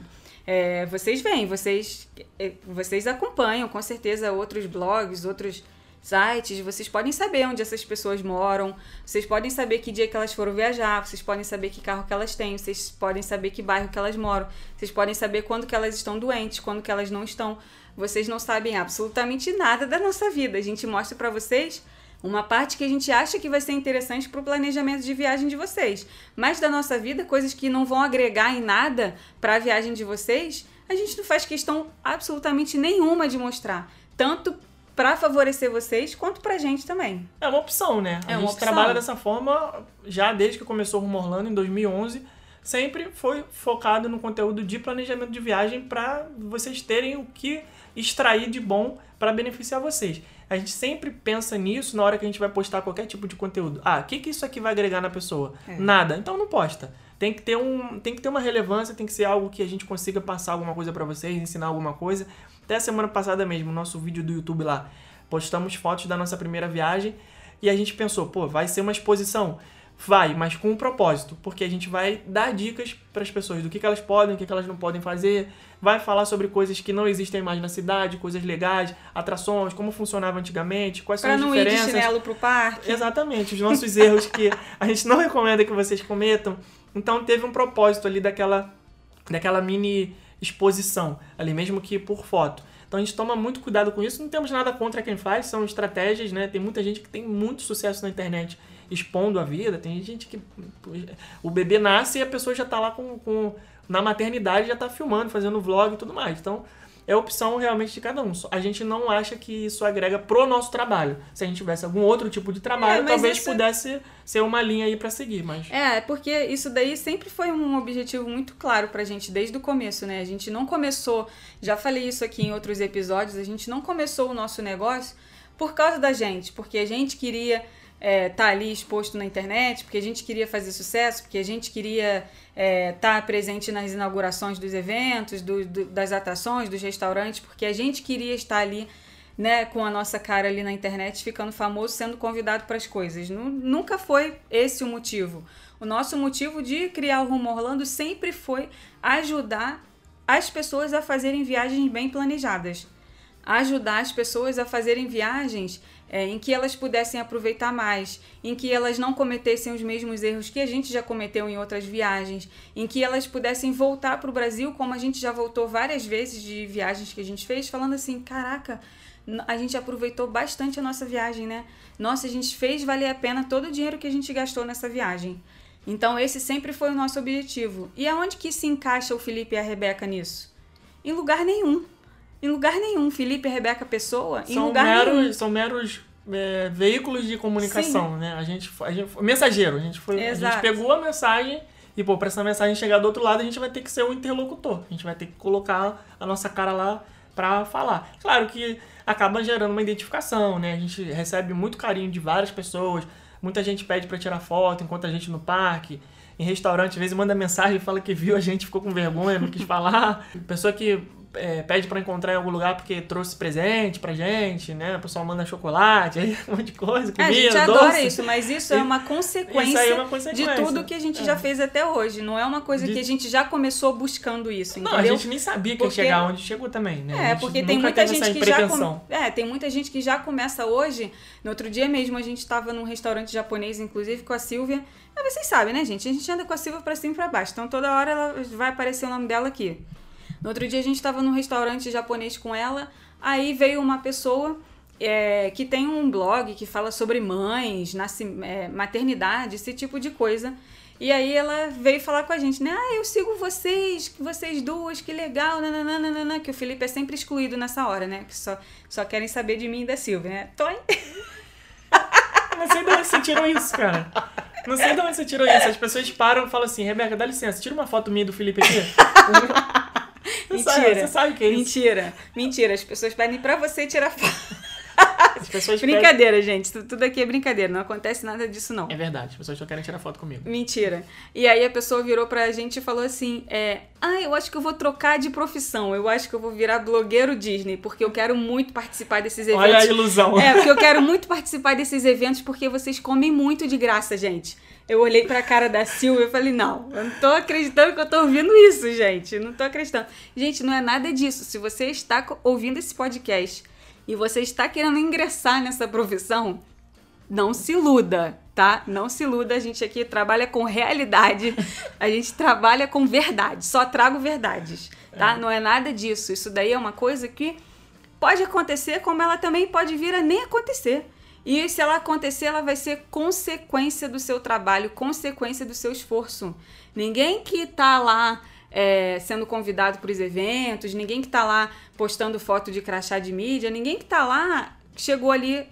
É, vocês veem, vocês, é, vocês acompanham com certeza outros blogs, outros sites, vocês podem saber onde essas pessoas moram, vocês podem saber que dia que elas foram viajar, vocês podem saber que carro que elas têm, vocês podem saber que bairro que elas moram, vocês podem saber quando que elas estão doentes, quando que elas não estão vocês não sabem absolutamente nada da nossa vida. A gente mostra para vocês uma parte que a gente acha que vai ser interessante para o planejamento de viagem de vocês. Mas da nossa vida, coisas que não vão agregar em nada para a viagem de vocês, a gente não faz questão absolutamente nenhuma de mostrar. Tanto para favorecer vocês quanto para a gente também. É uma opção, né? É a gente opção. trabalha dessa forma já desde que começou o Rumo Orlando em 2011 sempre foi focado no conteúdo de planejamento de viagem para vocês terem o que extrair de bom para beneficiar vocês. A gente sempre pensa nisso na hora que a gente vai postar qualquer tipo de conteúdo. Ah, o que, que isso aqui vai agregar na pessoa? É. Nada. Então não posta. Tem que, ter um, tem que ter uma relevância, tem que ser algo que a gente consiga passar alguma coisa para vocês, ensinar alguma coisa. Até a semana passada mesmo, nosso vídeo do YouTube lá, postamos fotos da nossa primeira viagem e a gente pensou, pô, vai ser uma exposição Vai, mas com um propósito, porque a gente vai dar dicas para as pessoas do que, que elas podem, o que, que elas não podem fazer, vai falar sobre coisas que não existem mais na cidade, coisas legais, atrações, como funcionava antigamente, quais pra são as não diferenças. Ir de chinelo pro parque. Exatamente, os nossos erros que a gente não recomenda que vocês cometam. Então teve um propósito ali daquela, daquela mini exposição, ali mesmo que por foto. Então a gente toma muito cuidado com isso, não temos nada contra quem faz, são estratégias, né? Tem muita gente que tem muito sucesso na internet expondo a vida. Tem gente que. O bebê nasce e a pessoa já está lá com, com. Na maternidade já está filmando, fazendo vlog e tudo mais. Então, é opção realmente de cada um. A gente não acha que isso agrega pro nosso trabalho. Se a gente tivesse algum outro tipo de trabalho, é, talvez isso... pudesse ser uma linha aí para seguir, mas É, porque isso daí sempre foi um objetivo muito claro pra gente desde o começo, né? A gente não começou, já falei isso aqui em outros episódios, a gente não começou o nosso negócio por causa da gente, porque a gente queria é, tá ali exposto na internet, porque a gente queria fazer sucesso, porque a gente queria estar é, tá presente nas inaugurações dos eventos, do, do, das atrações, dos restaurantes, porque a gente queria estar ali né, com a nossa cara ali na internet, ficando famoso, sendo convidado para as coisas. Nunca foi esse o motivo. O nosso motivo de criar o Rumo Orlando sempre foi ajudar as pessoas a fazerem viagens bem planejadas. Ajudar as pessoas a fazerem viagens é, em que elas pudessem aproveitar mais, em que elas não cometessem os mesmos erros que a gente já cometeu em outras viagens, em que elas pudessem voltar para o Brasil, como a gente já voltou várias vezes de viagens que a gente fez, falando assim: caraca, a gente aproveitou bastante a nossa viagem, né? Nossa, a gente fez valer a pena todo o dinheiro que a gente gastou nessa viagem. Então, esse sempre foi o nosso objetivo. E aonde que se encaixa o Felipe e a Rebeca nisso? Em lugar nenhum. Em lugar nenhum. Felipe, Rebeca, Pessoa, em São lugar meros, nenhum. são meros é, veículos de comunicação, né? A gente, a gente, mensageiro, a gente foi, a gente pegou a mensagem e pô, para essa mensagem chegar do outro lado, a gente vai ter que ser o interlocutor. A gente vai ter que colocar a nossa cara lá para falar. Claro que acaba gerando uma identificação, né? A gente recebe muito carinho de várias pessoas. Muita gente pede para tirar foto enquanto a gente no parque. Em restaurante, às vezes manda mensagem e fala que viu a gente, ficou com vergonha, não quis falar. [LAUGHS] Pessoa que é, pede pra encontrar em algum lugar porque trouxe presente pra gente, né? O pessoal manda chocolate, [LAUGHS] aí um monte de coisa, É, comida, a gente adora doce. isso, mas isso é uma consequência, Isso aí é uma de consequência. tudo que a gente É. já fez até hoje. Não é uma coisa De- que a gente já começou buscando isso, Não, a entendeu? gente nem sabia que Porque- ia chegar onde chegou também, né? É, porque tem muita gente que já com... é, tem muita gente que já começa hoje. No outro dia mesmo a gente estava num restaurante japonês, inclusive com a Silvia. Ah, vocês sabem, né, gente? A gente anda com a Silvia pra cima e pra baixo. Então toda hora ela vai aparecer o nome dela aqui. No outro dia a gente estava num restaurante japonês com ela. Aí veio uma pessoa é, que tem um blog que fala sobre mães, nasci- é, maternidade, esse tipo de coisa. E aí ela veio falar com a gente, né? Ah, eu sigo vocês, vocês duas, que legal, nananana, que o Felipe é sempre excluído nessa hora, né? Que só, só querem saber de mim e da Silvia, né? Toim. [LAUGHS] Não sei de onde você tirou isso, cara. Não sei de onde você tirou isso. As pessoas param e falam assim, Rebeca, dá licença, tira uma foto minha do Felipe aqui. Mentira. Você sabe o que é isso? Mentira, mentira. As pessoas pedem pra você tirar [LAUGHS] foto. As pessoas pedem- Brincadeira, gente. Tudo tudo aqui é brincadeira. Não acontece nada disso, não. É verdade, as pessoas só querem tirar foto comigo. Mentira. E aí a pessoa virou pra gente e falou assim: é, Ah, eu acho que eu vou trocar de profissão. Eu acho que eu vou virar blogueiro Disney, porque eu quero muito participar desses eventos. Olha a ilusão. É, porque eu quero muito participar desses eventos porque vocês comem muito de graça, gente. Eu olhei pra cara da Silvia e falei, não, eu não tô acreditando que eu tô ouvindo isso, gente. Não tô acreditando. Gente, não é nada disso. Se você está ouvindo esse podcast e você está querendo ingressar nessa profissão, não se iluda, tá? Não se iluda. A gente aqui trabalha com realidade. A gente trabalha com verdade. Só trago verdades, tá? Não é nada disso. Isso daí é uma coisa que pode acontecer, como ela também pode vir a nem acontecer. E se ela acontecer, ela vai ser consequência do seu trabalho, consequência do seu esforço. Ninguém que tá lá é, sendo convidado para os eventos, ninguém que tá lá postando foto de crachá de mídia, ninguém que tá lá chegou ali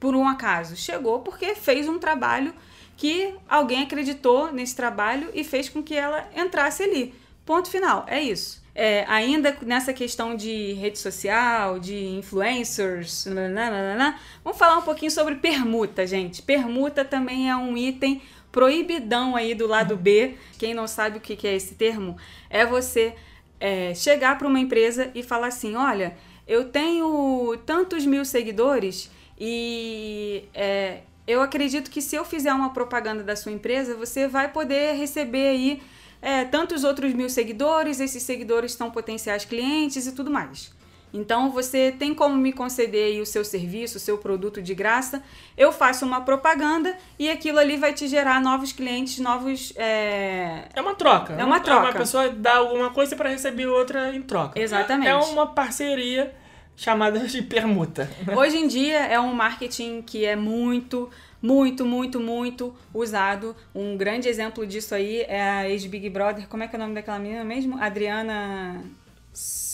por um acaso. Chegou porque fez um trabalho que alguém acreditou nesse trabalho e fez com que ela entrasse ali. Ponto final. É isso. É, ainda nessa questão de rede social, de influencers, nananana, vamos falar um pouquinho sobre permuta, gente. Permuta também é um item proibidão aí do lado B. Quem não sabe o que é esse termo, é você é, chegar para uma empresa e falar assim: olha, eu tenho tantos mil seguidores e é, eu acredito que se eu fizer uma propaganda da sua empresa, você vai poder receber aí é, tantos outros mil seguidores, esses seguidores são potenciais clientes e tudo mais. Então você tem como me conceder aí o seu serviço, o seu produto de graça. Eu faço uma propaganda e aquilo ali vai te gerar novos clientes, novos. é, É uma troca. É uma troca. Uma pessoa dá alguma coisa para receber outra em troca. Exatamente. É uma parceria chamada de permuta. Hoje em dia é um marketing que é muito, muito, muito, muito usado. Um grande exemplo disso aí é a ex-Big Brother. Como é que é o nome daquela menina mesmo? Adriana.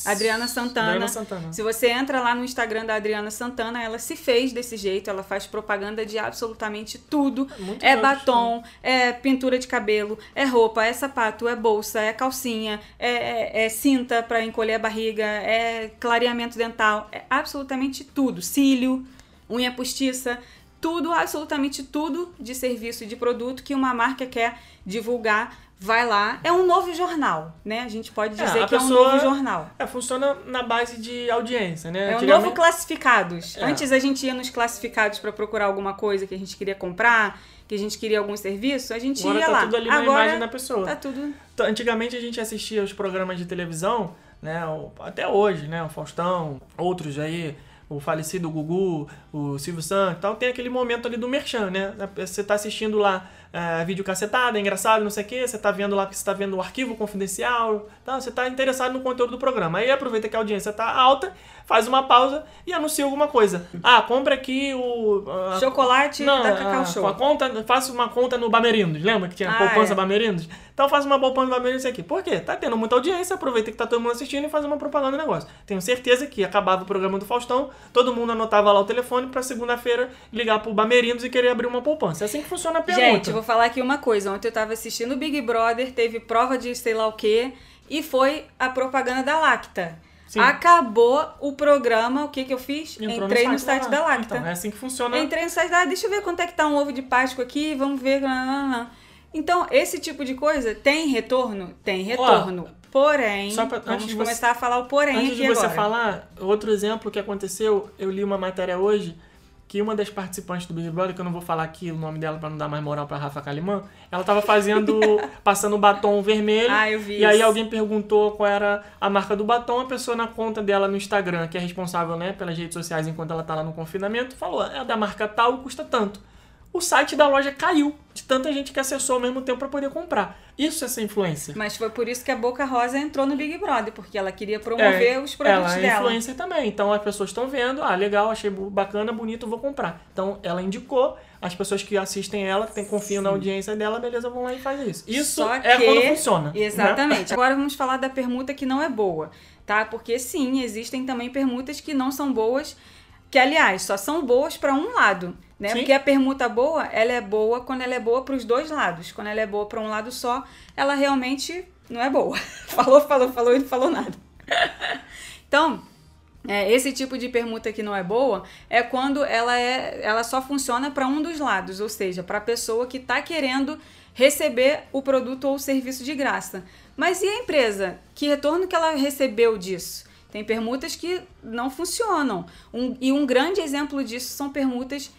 Adriana Santana. Adriana Santana. Se você entra lá no Instagram da Adriana Santana, ela se fez desse jeito, ela faz propaganda de absolutamente tudo. Muitos é outros batom, é pintura de cabelo, é roupa, é sapato, é bolsa, é calcinha, é, é- é cinta para encolher a barriga, é clareamento dental, é absolutamente tudo. Cílio, unha postiça, tudo, absolutamente tudo de serviço e de produto que uma marca quer divulgar. Vai lá, é um novo jornal, né? A gente pode É, dizer a que é um novo jornal. É, funciona na base de audiência, né? É um novo classificados. É. Antes a gente ia nos classificados para procurar alguma coisa que a gente queria comprar, que a gente queria algum serviço, a gente Agora ia tá lá. tudo ali na Agora imagem da pessoa. tá tudo. Então, Antigamente a gente assistia os programas de televisão, né? Até hoje, né? O Faustão, outros aí, o falecido Gugu, o Silvio Santos, então tem aquele momento ali do merchan, né? Você tá assistindo lá é, vídeo cacetado, é engraçado, não sei o que, você tá vendo lá que você tá vendo o arquivo confidencial, tá? você tá interessado no conteúdo do programa. Aí aproveita que a audiência tá alta, faz uma pausa e anuncia alguma coisa. Ah, compra aqui o... Chocolate não, da Cacau Show. a conta, faça uma conta no Bamerindos, lembra que tinha Ah, poupança é. Bamerindos? Então faça uma poupança Bamerindos aqui. Por quê? Tá tendo muita audiência, aproveita que tá todo mundo assistindo e faz uma propaganda do negócio. Tenho certeza que acabava o programa do Faustão, todo mundo anotava lá o telefone pra segunda-feira ligar pro Bamerindos e querer abrir uma poupança. É assim que funciona a pergunta. Gente, vou falar aqui uma coisa. Ontem eu tava assistindo o Big Brother, teve prova de sei lá o quê, e foi a propaganda da Lacta. Sim. Acabou o programa, o que que eu fiz? Entrou Entrei no site, da Lacta. Lacta. Então, é assim que funciona. Entrei no site da deixa eu ver quanto é que tá um ovo de Páscoa aqui, vamos ver. não, não, não. Então, esse tipo de coisa tem retorno? Tem retorno. porém, só pra- vamos antes de você- começar a falar o porém Antes de você agora. falar, outro exemplo que aconteceu, eu li uma matéria hoje que uma das participantes do Big Brother, que eu não vou falar aqui o nome dela pra não dar mais moral pra Rafa Kalimann, ela tava fazendo, [LAUGHS] passando batom vermelho. Ah, eu vi E aí isso. alguém perguntou qual era a marca do batom, a pessoa na conta dela no Instagram, que é responsável, né, pelas redes sociais enquanto ela tá lá no confinamento, falou, é da marca tal, custa tanto. O site da loja caiu de tanta gente que acessou ao mesmo tempo pra poder comprar. Isso é essa influência. Mas foi por isso que a Boca Rosa entrou no Big Brother, porque ela queria promover os produtos ela é dela. influencer também. Então as pessoas estão vendo, ah, legal, achei bacana, bonito, vou comprar. Então ela indicou, as pessoas que assistem ela, tem, confiam na audiência dela, beleza, vão lá e faz isso. Isso Só é que- quando funciona. né? Exatamente. Agora vamos falar da permuta que não é boa, tá? Porque sim, existem também permutas que não são boas, que aliás, só são boas para um lado, né? Sim. Porque a permuta boa, ela é boa quando ela é boa para os dois lados. Quando ela é boa para um lado só, ela realmente não é boa. [LAUGHS] falou, falou, falou e não falou nada. [LAUGHS] então, é, esse tipo de permuta que não é boa é quando ela, é, ela só funciona para um dos lados, ou seja, para a pessoa que está querendo receber o produto ou o serviço de graça. Mas e a empresa? Que retorno que ela recebeu disso? Tem permutas que não funcionam. Um- e um grande exemplo disso são permutas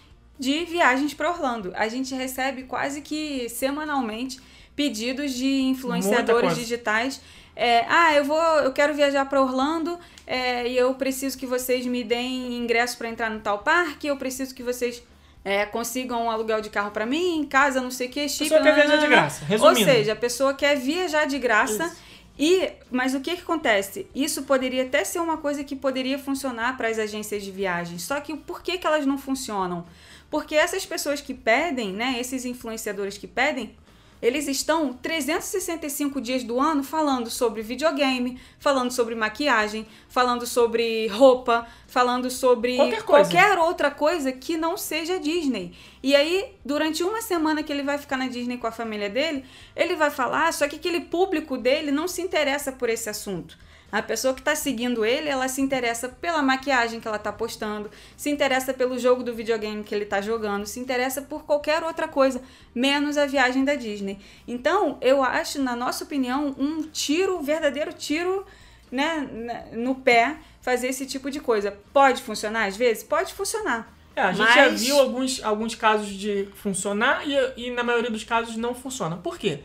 de viagens para Orlando. A gente recebe quase que semanalmente pedidos de influenciadores digitais. É, ah, eu vou, eu quero viajar para Orlando é, e eu preciso que vocês me deem ingresso para entrar no tal parque. Eu preciso que vocês é, consigam um aluguel de carro para mim, casa, não sei o que, chip. pessoa quer viajar de graça, resumindo. Ou seja, a pessoa quer viajar de graça. Isso. E, mas o que, que acontece? Isso poderia até ser uma coisa que poderia funcionar para as agências de viagens. Só que por que, que elas não funcionam? Porque essas pessoas que pedem, né, esses influenciadores que pedem, eles estão 365 dias do ano falando sobre videogame, falando sobre maquiagem, falando sobre roupa, falando sobre Qualquer coisa. qualquer outra coisa que não seja Disney. E aí, durante uma semana que ele vai ficar na Disney com a família dele, ele vai falar, só que aquele público dele não se interessa por esse assunto. A pessoa que está seguindo ele, ela se interessa pela maquiagem que ela está postando, se interessa pelo jogo do videogame que ele está jogando, se interessa por qualquer outra coisa, menos a viagem da Disney. Então, eu acho, na nossa opinião, um tiro, um verdadeiro tiro né, na- no pé fazer esse tipo de coisa. Pode funcionar às vezes? Pode funcionar. É, a gente Mas- já viu alguns, alguns casos de funcionar e, e na maioria dos casos não funciona. Por quê?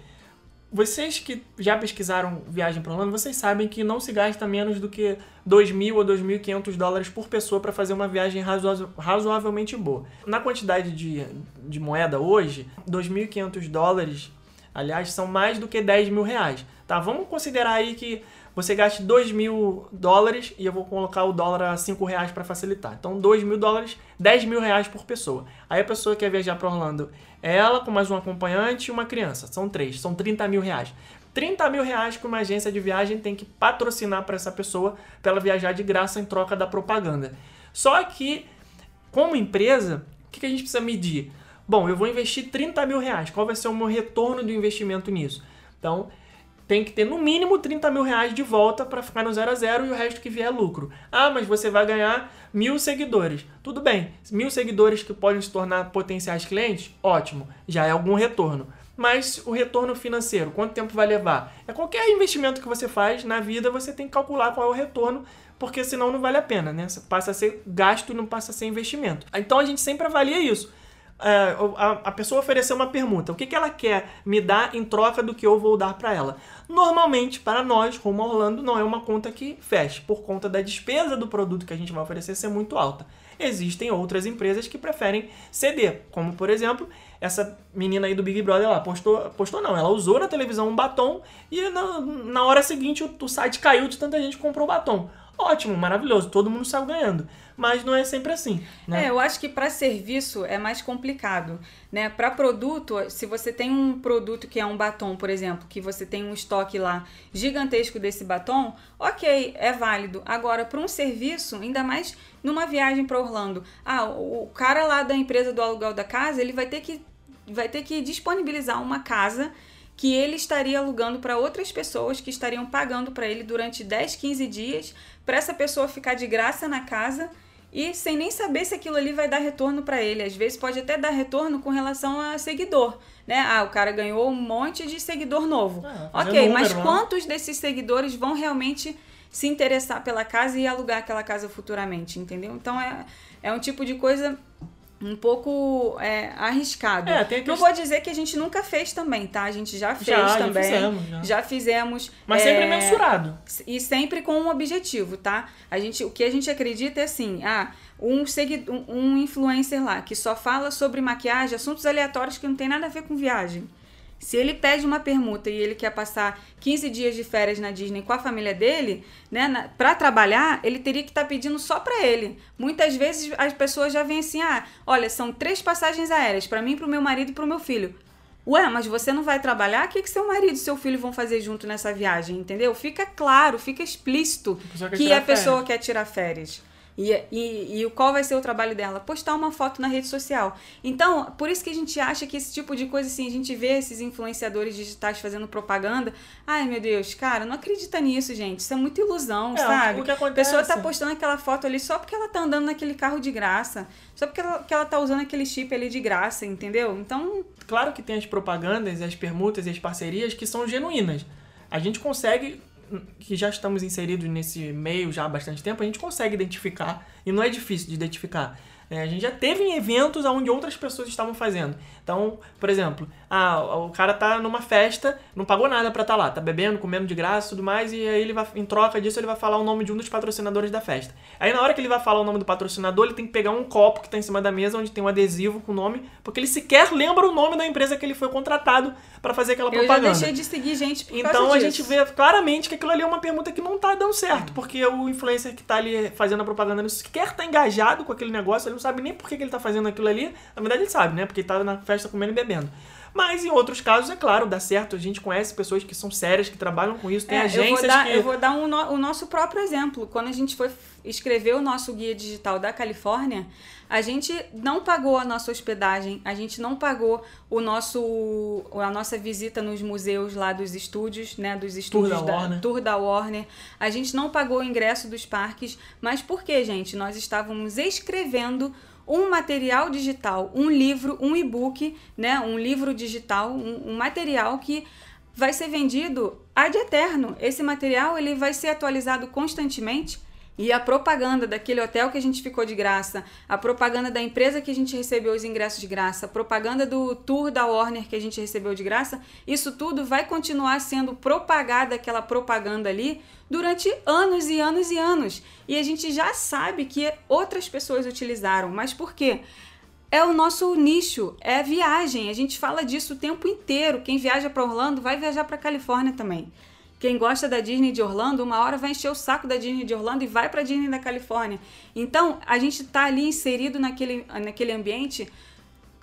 Vocês que já pesquisaram viagem para Orlando, vocês sabem que não se gasta menos do que 2.000 ou 2.500 dólares por pessoa para fazer uma viagem razoável- razoavelmente boa. Na quantidade de, de moeda hoje, 2.500 dólares, aliás, são mais do que 10 mil reais. Tá, vamos considerar aí que você gaste 2 mil dólares e eu vou colocar o dólar a 5 reais para facilitar. Então, 2 mil dólares, 10 mil reais por pessoa. Aí a pessoa quer viajar para Orlando, ela com mais um acompanhante e uma criança. São três, são 30 mil reais. 30 mil reais que uma agência de viagem tem que patrocinar para essa pessoa para ela viajar de graça em troca da propaganda. Só que, como empresa, o que que a gente precisa medir? Bom, eu vou investir 30 mil reais. Qual vai ser o meu retorno do investimento nisso? Então, tem que ter no mínimo 30 mil reais de volta para ficar no zero a zero e o resto que vier é lucro. Ah, mas você vai ganhar mil seguidores. Tudo bem, mil seguidores que podem se tornar potenciais clientes, ótimo, já é algum retorno. Mas o retorno financeiro, quanto tempo vai levar? É qualquer investimento que você faz na vida, você tem que calcular qual é o retorno, porque senão não vale a pena, né? Passa a ser gasto e não passa a ser investimento. Então a gente sempre avalia isso a, a pessoa ofereceu uma permuta. O que, que ela quer me dar em troca do que eu vou dar para ela? Normalmente, para nós, Rumo Orlando, não é uma conta que feche, por conta da despesa do produto que a gente vai oferecer ser muito alta. Existem outras empresas que preferem ceder, como por exemplo, essa menina aí do Big Brother lá postou, postou não, ela usou na televisão um batom e na, na hora seguinte o, o site caiu de tanta gente que comprou o batom. Ótimo, maravilhoso, todo mundo saiu ganhando mas não é sempre assim. Né? É, eu acho que para serviço é mais complicado, né? Para produto, se você tem um produto que é um batom, por exemplo, que você tem um estoque lá gigantesco desse batom, ok, é válido. Agora, para um serviço, ainda mais numa viagem para Orlando, ah, o cara lá da empresa do aluguel da casa, ele vai ter que vai ter que disponibilizar uma casa que ele estaria alugando para outras pessoas que estariam pagando para ele durante 10, 15 dias, para essa pessoa ficar de graça na casa e sem nem saber se aquilo ali vai dar retorno para ele. Às vezes pode até dar retorno com relação a seguidor, né? Ah, o cara ganhou um monte de seguidor novo. É, ok, mas né? quantos desses seguidores vão realmente se interessar pela casa e alugar aquela casa futuramente, entendeu? Então é, é um tipo de coisa um pouco é, arriscado. É, tem Não vou dizer que a gente nunca fez também, tá? A gente já fez já, também. Já fizemos. Já, já fizemos Mas é, sempre mensurado. E sempre com um objetivo, tá? A gente, o que a gente acredita é assim, ah, um, um influencer lá que só fala sobre maquiagem, assuntos aleatórios que não tem nada a ver com viagem. Se ele pede uma permuta e ele quer passar 15 dias de férias na Disney com a família dele, né, para trabalhar, ele teria que estar tá pedindo só para ele. Muitas vezes as pessoas já vêm assim: "Ah, olha, são três passagens aéreas para mim, para o meu marido e para o meu filho". Ué, mas você não vai trabalhar? O que, que seu marido e seu filho vão fazer junto nessa viagem, entendeu? Fica claro, fica explícito que a pessoa quer tirar férias. E, e, e qual vai ser o trabalho dela? Postar uma foto na rede social. Então, por isso que a gente acha que esse tipo de coisa, assim, a gente vê esses influenciadores digitais fazendo propaganda. Ai, meu Deus, cara, não acredita nisso, gente. Isso é muita ilusão, é, sabe? O que acontece? A pessoa tá postando aquela foto ali só porque ela tá andando naquele carro de graça. Só porque ela, que ela tá usando aquele chip ali de graça, entendeu? Então. Claro que tem as propagandas, as permutas e as parcerias que são genuínas. A gente consegue que já estamos inseridos nesse meio já há bastante tempo, a gente consegue identificar, e não é difícil de identificar. É, a gente já teve em eventos onde outras pessoas estavam fazendo. Então, por exemplo, ah, o cara tá numa festa, não pagou nada para estar tá lá, tá bebendo, comendo de graça e tudo mais, e aí ele vai, em troca disso, ele vai falar o nome de um dos patrocinadores da festa. Aí na hora que ele vai falar o nome do patrocinador, ele tem que pegar um copo que tá em cima da mesa, onde tem um adesivo com o nome, porque ele sequer lembra o nome da empresa que ele foi contratado para fazer aquela propaganda. Eu já deixei de seguir gente por Então a gente vê claramente que aquilo ali é uma pergunta que não tá dando certo, porque o influencer que tá ali fazendo a propaganda não sequer tá engajado com aquele negócio, ele não sabe nem por que, que ele tá fazendo aquilo ali. Na verdade ele sabe, né? Porque ele tá na festa comendo e bebendo. Mas em outros casos, é claro, dá certo. A gente conhece pessoas que são sérias, que trabalham com isso. Tem é, agências eu vou dar, que... Eu vou dar um, o nosso próprio exemplo. Quando a gente foi escrever o nosso guia digital da Califórnia, a gente não pagou a nossa hospedagem, a gente não pagou o nosso a nossa visita nos museus lá dos estúdios, né, dos estúdios Tour da, da Warner. Tour da Warner. A gente não pagou o ingresso dos parques, mas por quê, gente? Nós estávamos escrevendo um material digital, um livro, um e-book, né, um livro digital, um, um material que vai ser vendido ad eterno. Esse material ele vai ser atualizado constantemente e a propaganda daquele hotel que a gente ficou de graça, a propaganda da empresa que a gente recebeu os ingressos de graça, a propaganda do tour da Warner que a gente recebeu de graça, isso tudo vai continuar sendo propagada aquela propaganda ali durante anos e anos e anos. E a gente já sabe que outras pessoas utilizaram, mas por quê? É o nosso nicho, é viagem. A gente fala disso o tempo inteiro. Quem viaja para Orlando vai viajar para Califórnia também. Quem gosta da Disney de Orlando, uma hora vai encher o saco da Disney de Orlando e vai para a Disney da Califórnia. Então, a gente está ali inserido naquele, naquele ambiente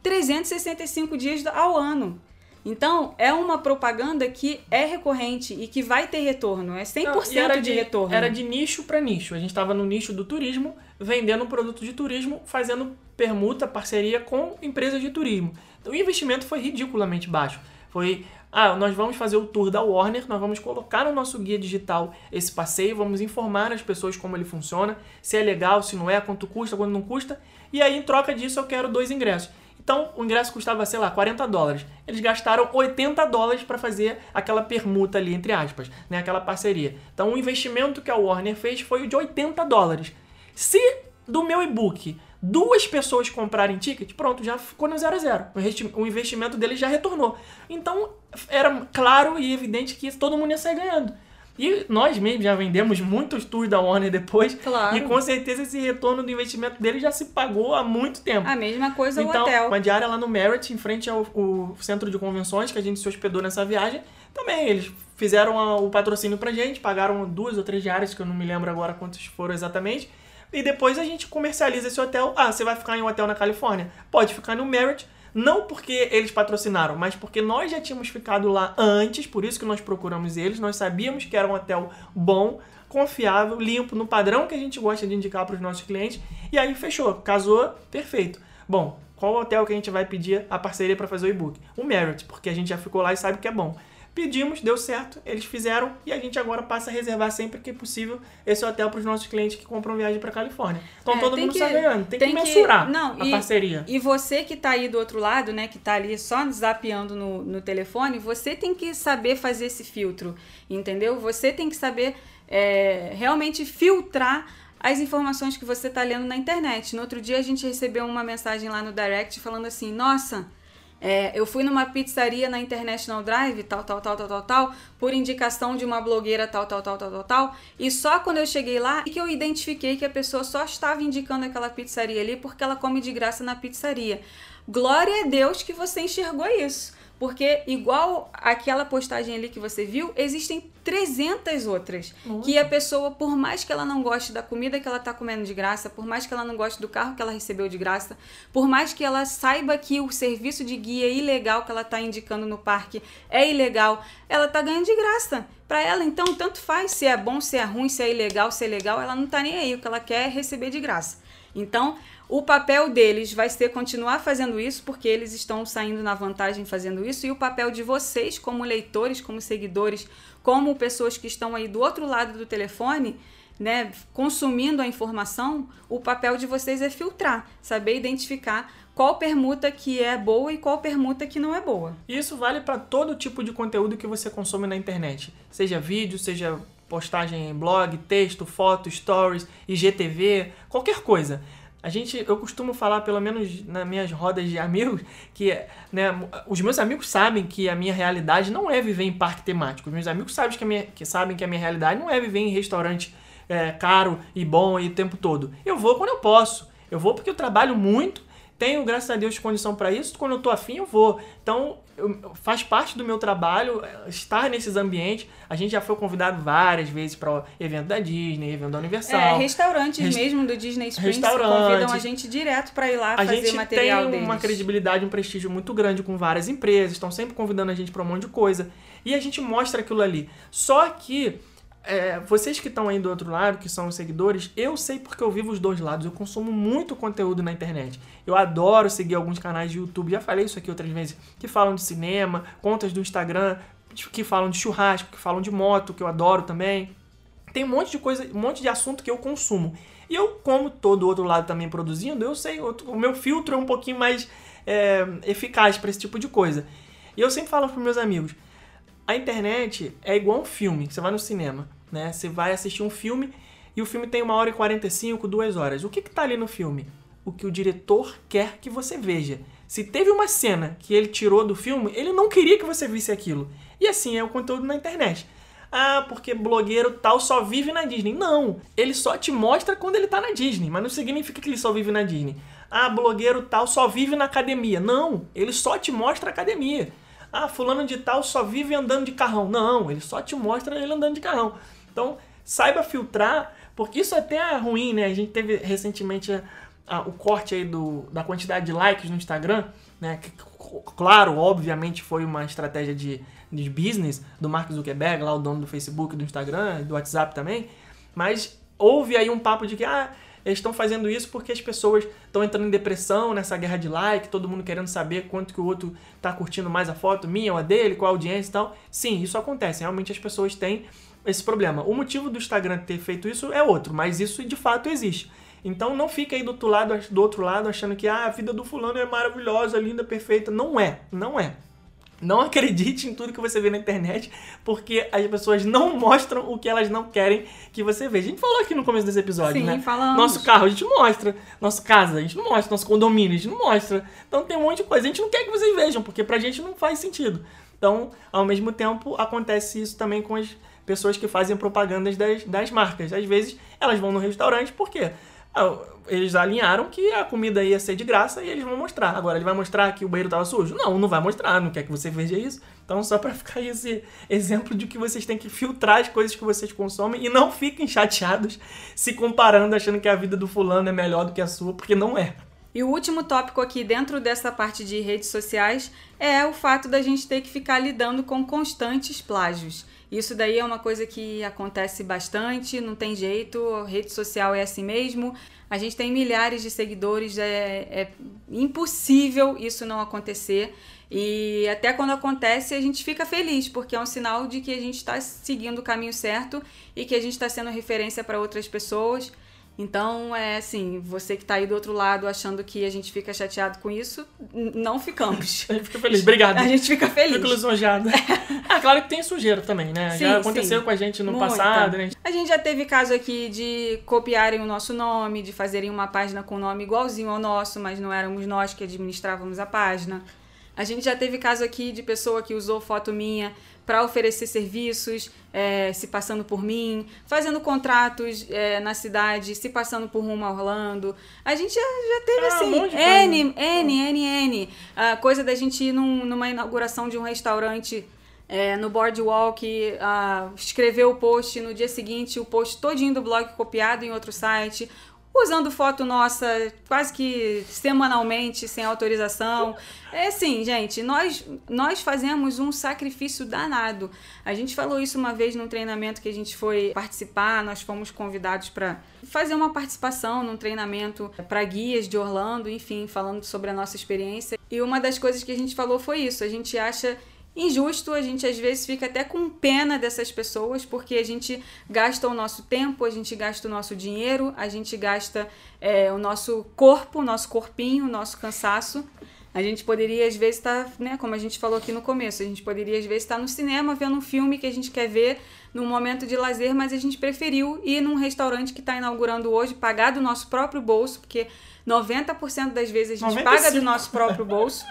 365 dias ao ano. Então, é uma propaganda que é recorrente e que vai ter retorno. É 100% Não, de, de, retorno. Era de nicho para nicho. A gente estava no nicho do turismo, vendendo um produto de turismo, fazendo permuta, parceria com empresas de turismo. Então, o investimento foi ridiculamente baixo. Foi ah, nós vamos fazer o tour da Warner, nós vamos colocar no nosso guia digital esse passeio, vamos informar as pessoas como ele funciona, se é legal, se não é, quanto custa, quanto não custa, e aí em troca disso eu quero dois ingressos. Então o ingresso custava, sei lá, 40 dólares. Eles gastaram 80 dólares para fazer aquela permuta ali, entre aspas, né, aquela parceria. Então o investimento que a Warner fez foi o de 80 dólares. Se do meu e-book duas pessoas comprarem ticket, pronto, já ficou no zero a zero. O investimento deles já retornou. Então, era claro e evidente que todo mundo ia sair ganhando. E nós mesmos já vendemos muitos tours da Warner depois. Claro. E com certeza esse retorno do investimento dele já se pagou há muito tempo. A mesma coisa então, o hotel. uma diária lá no Merit, em frente ao, ao centro de convenções que a gente se hospedou nessa viagem. Também, eles fizeram a- o patrocínio pra gente, pagaram duas ou três diárias, que eu não me lembro agora quantos foram exatamente. E depois a gente comercializa esse hotel. Ah, você vai ficar em um hotel na Califórnia? Pode ficar no Merit. Não porque eles patrocinaram, mas porque nós já tínhamos ficado lá antes, por isso que nós procuramos eles. Nós sabíamos que era um hotel bom, confiável, limpo, no padrão que a gente gosta de indicar para os nossos clientes. E aí fechou, casou, perfeito. Bom, qual hotel que a gente vai pedir a parceria para fazer o e-book? O Merit, porque a gente já ficou lá e sabe que é bom. Pedimos, deu certo, eles fizeram e a gente agora passa a reservar sempre que possível esse hotel para os nossos clientes que compram viagem para Califórnia. Então É, todo mundo que- está ganhando, tem, tem que que- mensurar não, a e- parceria. E você que tá aí do outro lado, né, que tá ali só zapeando no, no telefone, você tem que saber fazer esse filtro, entendeu? Você tem que saber é, realmente filtrar as informações que você tá lendo na internet. No outro dia a gente recebeu uma mensagem lá no direct falando assim, nossa... é, eu fui numa pizzaria na International Drive, tal, tal, tal, tal, tal, tal, por indicação de uma blogueira, tal, tal, tal, tal, tal, tal. E só quando eu cheguei lá que eu identifiquei que a pessoa só estava indicando aquela pizzaria ali porque ela come de graça na pizzaria. Glória a Deus que você enxergou isso. Porque, igual aquela postagem ali que você viu, existem 300 outras. Que a pessoa, por mais que ela não goste da comida que ela tá comendo de graça, por mais que ela não goste do carro que ela recebeu de graça, por mais que ela saiba que o serviço de guia ilegal que ela tá indicando no parque é ilegal, ela tá ganhando de graça. Pra ela, então, tanto faz se é bom, se é ruim, se é ilegal, se é legal, ela não tá nem aí. O que ela quer é receber de graça. Então, o papel deles vai ser continuar fazendo isso, porque eles estão saindo na vantagem fazendo isso, e o papel de vocês, como leitores, como seguidores, como pessoas que estão aí do outro lado do telefone, né, consumindo a informação, o papel de vocês é filtrar, saber identificar qual permuta que é boa e qual permuta que não é boa. Isso vale para todo tipo de conteúdo que você consome na internet. Seja vídeo, seja postagem em blog, texto, foto, stories, IGTV, qualquer coisa. A gente, eu costumo falar, pelo menos nas minhas rodas de amigos, que né, os meus amigos sabem que a minha realidade não é viver em parque temático. Os meus amigos sabem que, a minha, que sabem que a minha realidade não é viver em restaurante é, caro e bom e o tempo todo. Eu vou quando eu posso. Eu vou porque eu trabalho muito, tenho, graças a Deus, condição para isso. Quando eu tô afim, eu vou. Então, eu- faz parte do meu trabalho é, estar nesses ambientes. A gente já foi convidado várias vezes para evento da Disney, evento da Universal. É, restaurantes Rest- mesmo do Disney Springs convidam a gente direto para ir lá a fazer gente material tem deles. uma credibilidade, um prestígio muito grande com várias empresas, estão sempre convidando a gente para um monte de coisa. E a gente mostra aquilo ali. Só que é, vocês que estão aí do outro lado, que são os seguidores, eu sei porque eu vivo os dois lados. Eu consumo muito conteúdo na internet. Eu adoro seguir alguns canais de YouTube, já falei isso aqui outras vezes, que falam de cinema, contas do Instagram, que falam de churrasco, que falam de moto, que eu adoro também. Tem um monte de coisa, um monte de assunto que eu consumo. E eu, como todo outro lado também produzindo, eu sei, o meu filtro é um pouquinho mais é, eficaz para esse tipo de coisa. E eu sempre falo para meus amigos, a internet é igual um filme, você vai no cinema, né? Você vai assistir um filme e o filme tem uma hora e 45, duas horas. O que que tá ali no filme? O que o diretor quer que você veja. Se teve uma cena que ele tirou do filme, ele não queria que você visse aquilo. E assim é o conteúdo na internet. Ah, porque blogueiro tal só vive na Disney. Não, ele só te mostra quando ele tá na Disney, mas não significa que ele só vive na Disney. Ah, blogueiro tal só vive na academia. Não, ele só te mostra a academia. Ah, fulano de tal só vive andando de carrão. Não, ele só te mostra ele andando de carrão. Então, saiba filtrar, porque isso até é ruim, né? A gente teve recentemente a- a- o corte aí do, da quantidade de likes no Instagram, né? Que, claro, obviamente foi uma estratégia de, de business do Mark Zuckerberg, lá o dono do Facebook, do Instagram, do WhatsApp também. Mas houve aí um papo de que, ah, eles estão fazendo isso porque as pessoas estão entrando em depressão nessa guerra de like, todo mundo querendo saber quanto que o outro tá curtindo mais a foto, minha ou a dele, qual a audiência e tal. Sim, isso acontece. Realmente as pessoas têm esse problema. O motivo do Instagram ter feito isso é outro, mas isso de fato existe. Então não fica aí do outro lado, do outro lado achando que ah, a vida do fulano é maravilhosa, linda, perfeita. Não é, não é. Não [LAUGHS] acredite em tudo que você vê na internet, porque as pessoas não [LAUGHS] mostram o que elas não querem que você veja. A gente falou aqui no começo desse episódio, Sim, né? falamos. Nosso carro a gente mostra, nossa casa a gente não mostra, nosso condomínio a gente não mostra. Então tem um monte de coisa. A gente não quer que vocês vejam, porque pra gente não faz sentido. Então, ao mesmo tempo, acontece isso também com as pessoas que fazem propagandas das, das marcas. Às vezes elas vão no restaurante porque ah, eles alinharam que a comida ia ser de graça e eles vão mostrar. Agora, ele vai mostrar que o banheiro estava sujo? Não, não vai mostrar, não quer que você veja isso. Então, só para [LAUGHS] ficar esse exemplo de que vocês têm que filtrar as coisas que vocês consomem e não fiquem chateados se comparando, achando que a vida do fulano é melhor do que a sua, porque não é. E o último tópico aqui dentro dessa parte de redes sociais é o fato da gente ter que ficar lidando com constantes plágios. Isso daí é uma coisa que acontece bastante, não tem jeito, rede social é assim mesmo. A gente tem milhares de seguidores, é, é impossível isso não acontecer. E até quando acontece, a gente fica feliz, porque é um sinal de que a gente está seguindo o caminho certo e que a gente está sendo referência para outras pessoas. Então, é assim, você que tá aí do outro lado achando que a gente fica chateado com isso, não ficamos. [LAUGHS] a gente fica feliz. Obrigado. [LAUGHS] A gente fica feliz. Fico lisonjado. [LAUGHS] ah, claro que tem sujeira também, né? Sim, já aconteceu sim. com a gente no Muita. passado, né? A gente já teve caso aqui de copiarem o nosso nome, de fazerem uma página com nome igualzinho ao nosso, mas não éramos nós que administrávamos a página. A gente já teve caso aqui de pessoa que usou foto minha para oferecer serviços, é, se passando por mim, fazendo contratos é, na cidade, se passando por rumo a Orlando. A gente já, já teve ah, assim, um N, N, N, N. A coisa da gente ir num, numa inauguração de um restaurante é, no Boardwalk, uh, escrever o post no dia seguinte, o post todinho do blog copiado em outro site, usando foto nossa quase que semanalmente, sem autorização. É assim, gente, nós, nós fazemos um sacrifício danado. A gente falou isso uma vez num treinamento que a gente foi participar, nós fomos convidados para fazer uma participação num treinamento para guias de Orlando, enfim, falando sobre a nossa experiência. E uma das coisas que a gente falou foi isso, a gente acha injusto, a gente às vezes fica até com pena dessas pessoas, porque a gente gasta o nosso tempo, a gente gasta o nosso dinheiro, a gente gasta é, o nosso corpo, o nosso corpinho, o nosso cansaço. A gente poderia, às vezes, estar, tá, né, como a gente falou aqui no começo, a gente poderia, às vezes, estar tá no cinema vendo um filme que a gente quer ver num momento de lazer, mas a gente preferiu ir num restaurante que está inaugurando hoje, pagar do nosso próprio bolso, porque 90% das vezes a gente 95. paga do nosso próprio bolso.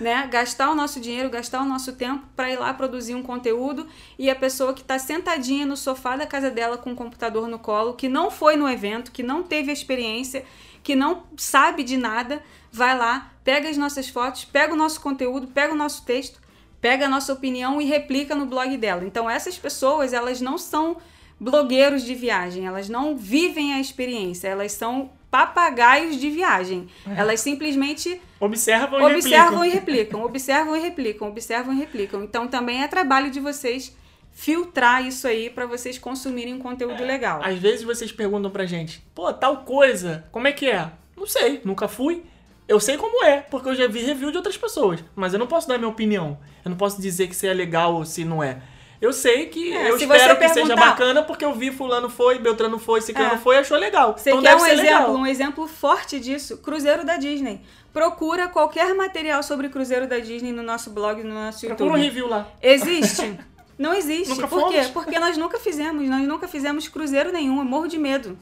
Né? Gastar o nosso dinheiro, gastar o nosso tempo para ir lá produzir um conteúdo e a pessoa que está sentadinha no sofá da casa dela com o computador no colo, que não foi no evento, que não teve experiência, que não sabe de nada, vai lá, pega as nossas fotos, pega o nosso conteúdo, pega o nosso texto, pega a nossa opinião e replica no blog dela. Então essas pessoas, elas não são blogueiros de viagem, elas não vivem a experiência, elas são papagaios de viagem. Elas simplesmente observam e observam replicam. e replicam, observam e replicam, observam e replicam. Então também é trabalho de vocês filtrar isso aí para vocês consumirem um conteúdo é. legal. Às vezes vocês perguntam pra gente: "Pô, tal coisa, como é que é?" Não sei, nunca fui. Eu sei como é, porque eu já vi review de outras pessoas, mas eu não posso dar minha opinião. Eu não posso dizer que se é legal ou se não é. Eu sei que é, eu espero que seja bacana porque eu vi fulano foi, Beltrano foi, Ciclano é. foi, achou legal. Você então quer um exemplo, legal. um exemplo forte disso? Cruzeiro da Disney. Procura qualquer material sobre Cruzeiro da Disney no nosso blog, no nosso YouTube. Procura um review lá. Existe? [LAUGHS] Não existe. Nunca Por fomos? quê? Porque nós nunca fizemos, nós nunca fizemos cruzeiro nenhum, eu morro de medo.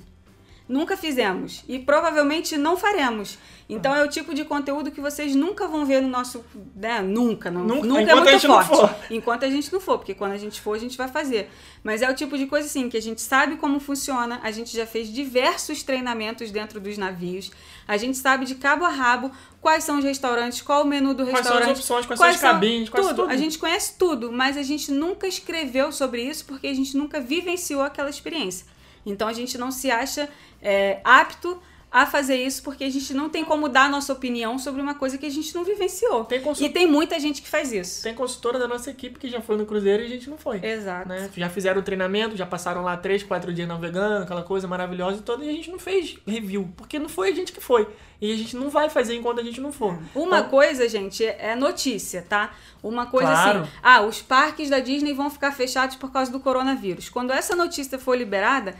Nunca fizemos e provavelmente não faremos. Então é o tipo de conteúdo que vocês nunca vão ver no nosso. Né? Nunca, não, nunca, nunca é muito forte. Enquanto a gente não for, porque quando a gente for, a gente vai fazer. Mas é o tipo de coisa assim que a gente sabe como funciona, a gente já fez diversos treinamentos dentro dos navios, a gente sabe de cabo a rabo quais são os restaurantes, qual o menu do restaurante. Quais são as opções, quais, quais são as cabines, quais tudo. tudo. A gente conhece tudo, mas a gente nunca escreveu sobre isso porque a gente nunca vivenciou aquela experiência. Então a gente não se acha é, apto a fazer isso porque a gente não tem como dar a nossa opinião sobre uma coisa que a gente não vivenciou. Tem consult... E tem muita gente que faz isso. Tem consultora da nossa equipe que já foi no Cruzeiro e a gente não foi. Exato. Né? Já fizeram o treinamento, já passaram lá três, quatro dias navegando, aquela coisa maravilhosa e toda, e a gente não fez review, porque não foi a gente que foi. E a gente não vai fazer enquanto a gente não for. Uma então... coisa, gente, é notícia, tá? Uma coisa assim, claro. assim, ah, os parques da Disney vão ficar fechados por causa do coronavírus. Quando essa notícia for liberada,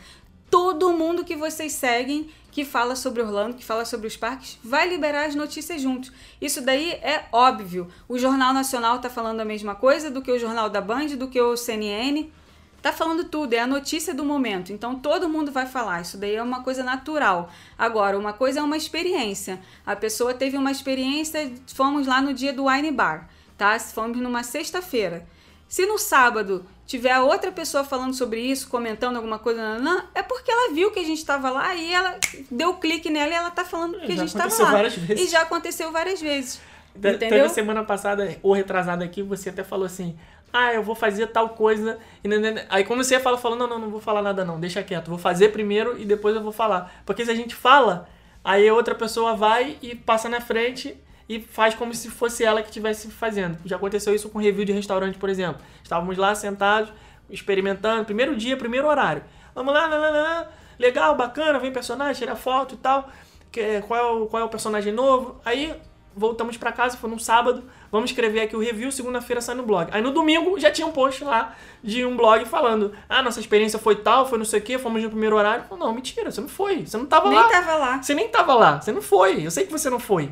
todo mundo que vocês seguem que fala sobre Orlando, que fala sobre os parques, vai liberar as notícias juntos. Isso daí é óbvio. O Jornal Nacional está falando a mesma coisa do que o Jornal da Band, do que o CNN. Tá falando tudo, é a notícia do momento. Então todo mundo vai falar. Isso daí é uma coisa natural. Agora, uma coisa é uma experiência. A pessoa teve uma experiência, fomos lá no dia do Wine Bar, tá? Fomos numa sexta-feira. Se no sábado tiver outra pessoa falando sobre isso, comentando alguma coisa, não, não, é porque ela viu que a gente estava lá e ela deu clique nela e ela tá falando que já a gente estava lá. várias vezes. E já aconteceu várias vezes. Te- Entendeu? Teve semana passada, ou retrasada aqui, você até falou assim: ah, eu vou fazer tal coisa. Aí quando você fala, falou: não, não, não vou falar nada não, deixa quieto, vou fazer primeiro e depois eu vou falar. Porque se a gente fala, aí outra pessoa vai e passa na frente e faz como se fosse ela que estivesse fazendo. Já aconteceu isso com review de restaurante, por exemplo. Estávamos lá sentados, experimentando, primeiro dia, primeiro horário. Vamos lá, lá, lá, lá, legal, bacana, vem personagem, tira foto e tal. Que, qual, é o, qual é o personagem novo? Aí voltamos pra casa, foi num sábado, vamos escrever aqui o review, segunda-feira sai no blog. Aí no domingo já tinha um post lá de um blog falando: ah, nossa experiência foi tal, foi não sei o que, fomos no primeiro horário. Falei, não, mentira, você não foi, você não tava Nem lá. tava lá. Você nem tava lá, você não foi. Eu sei que você não foi.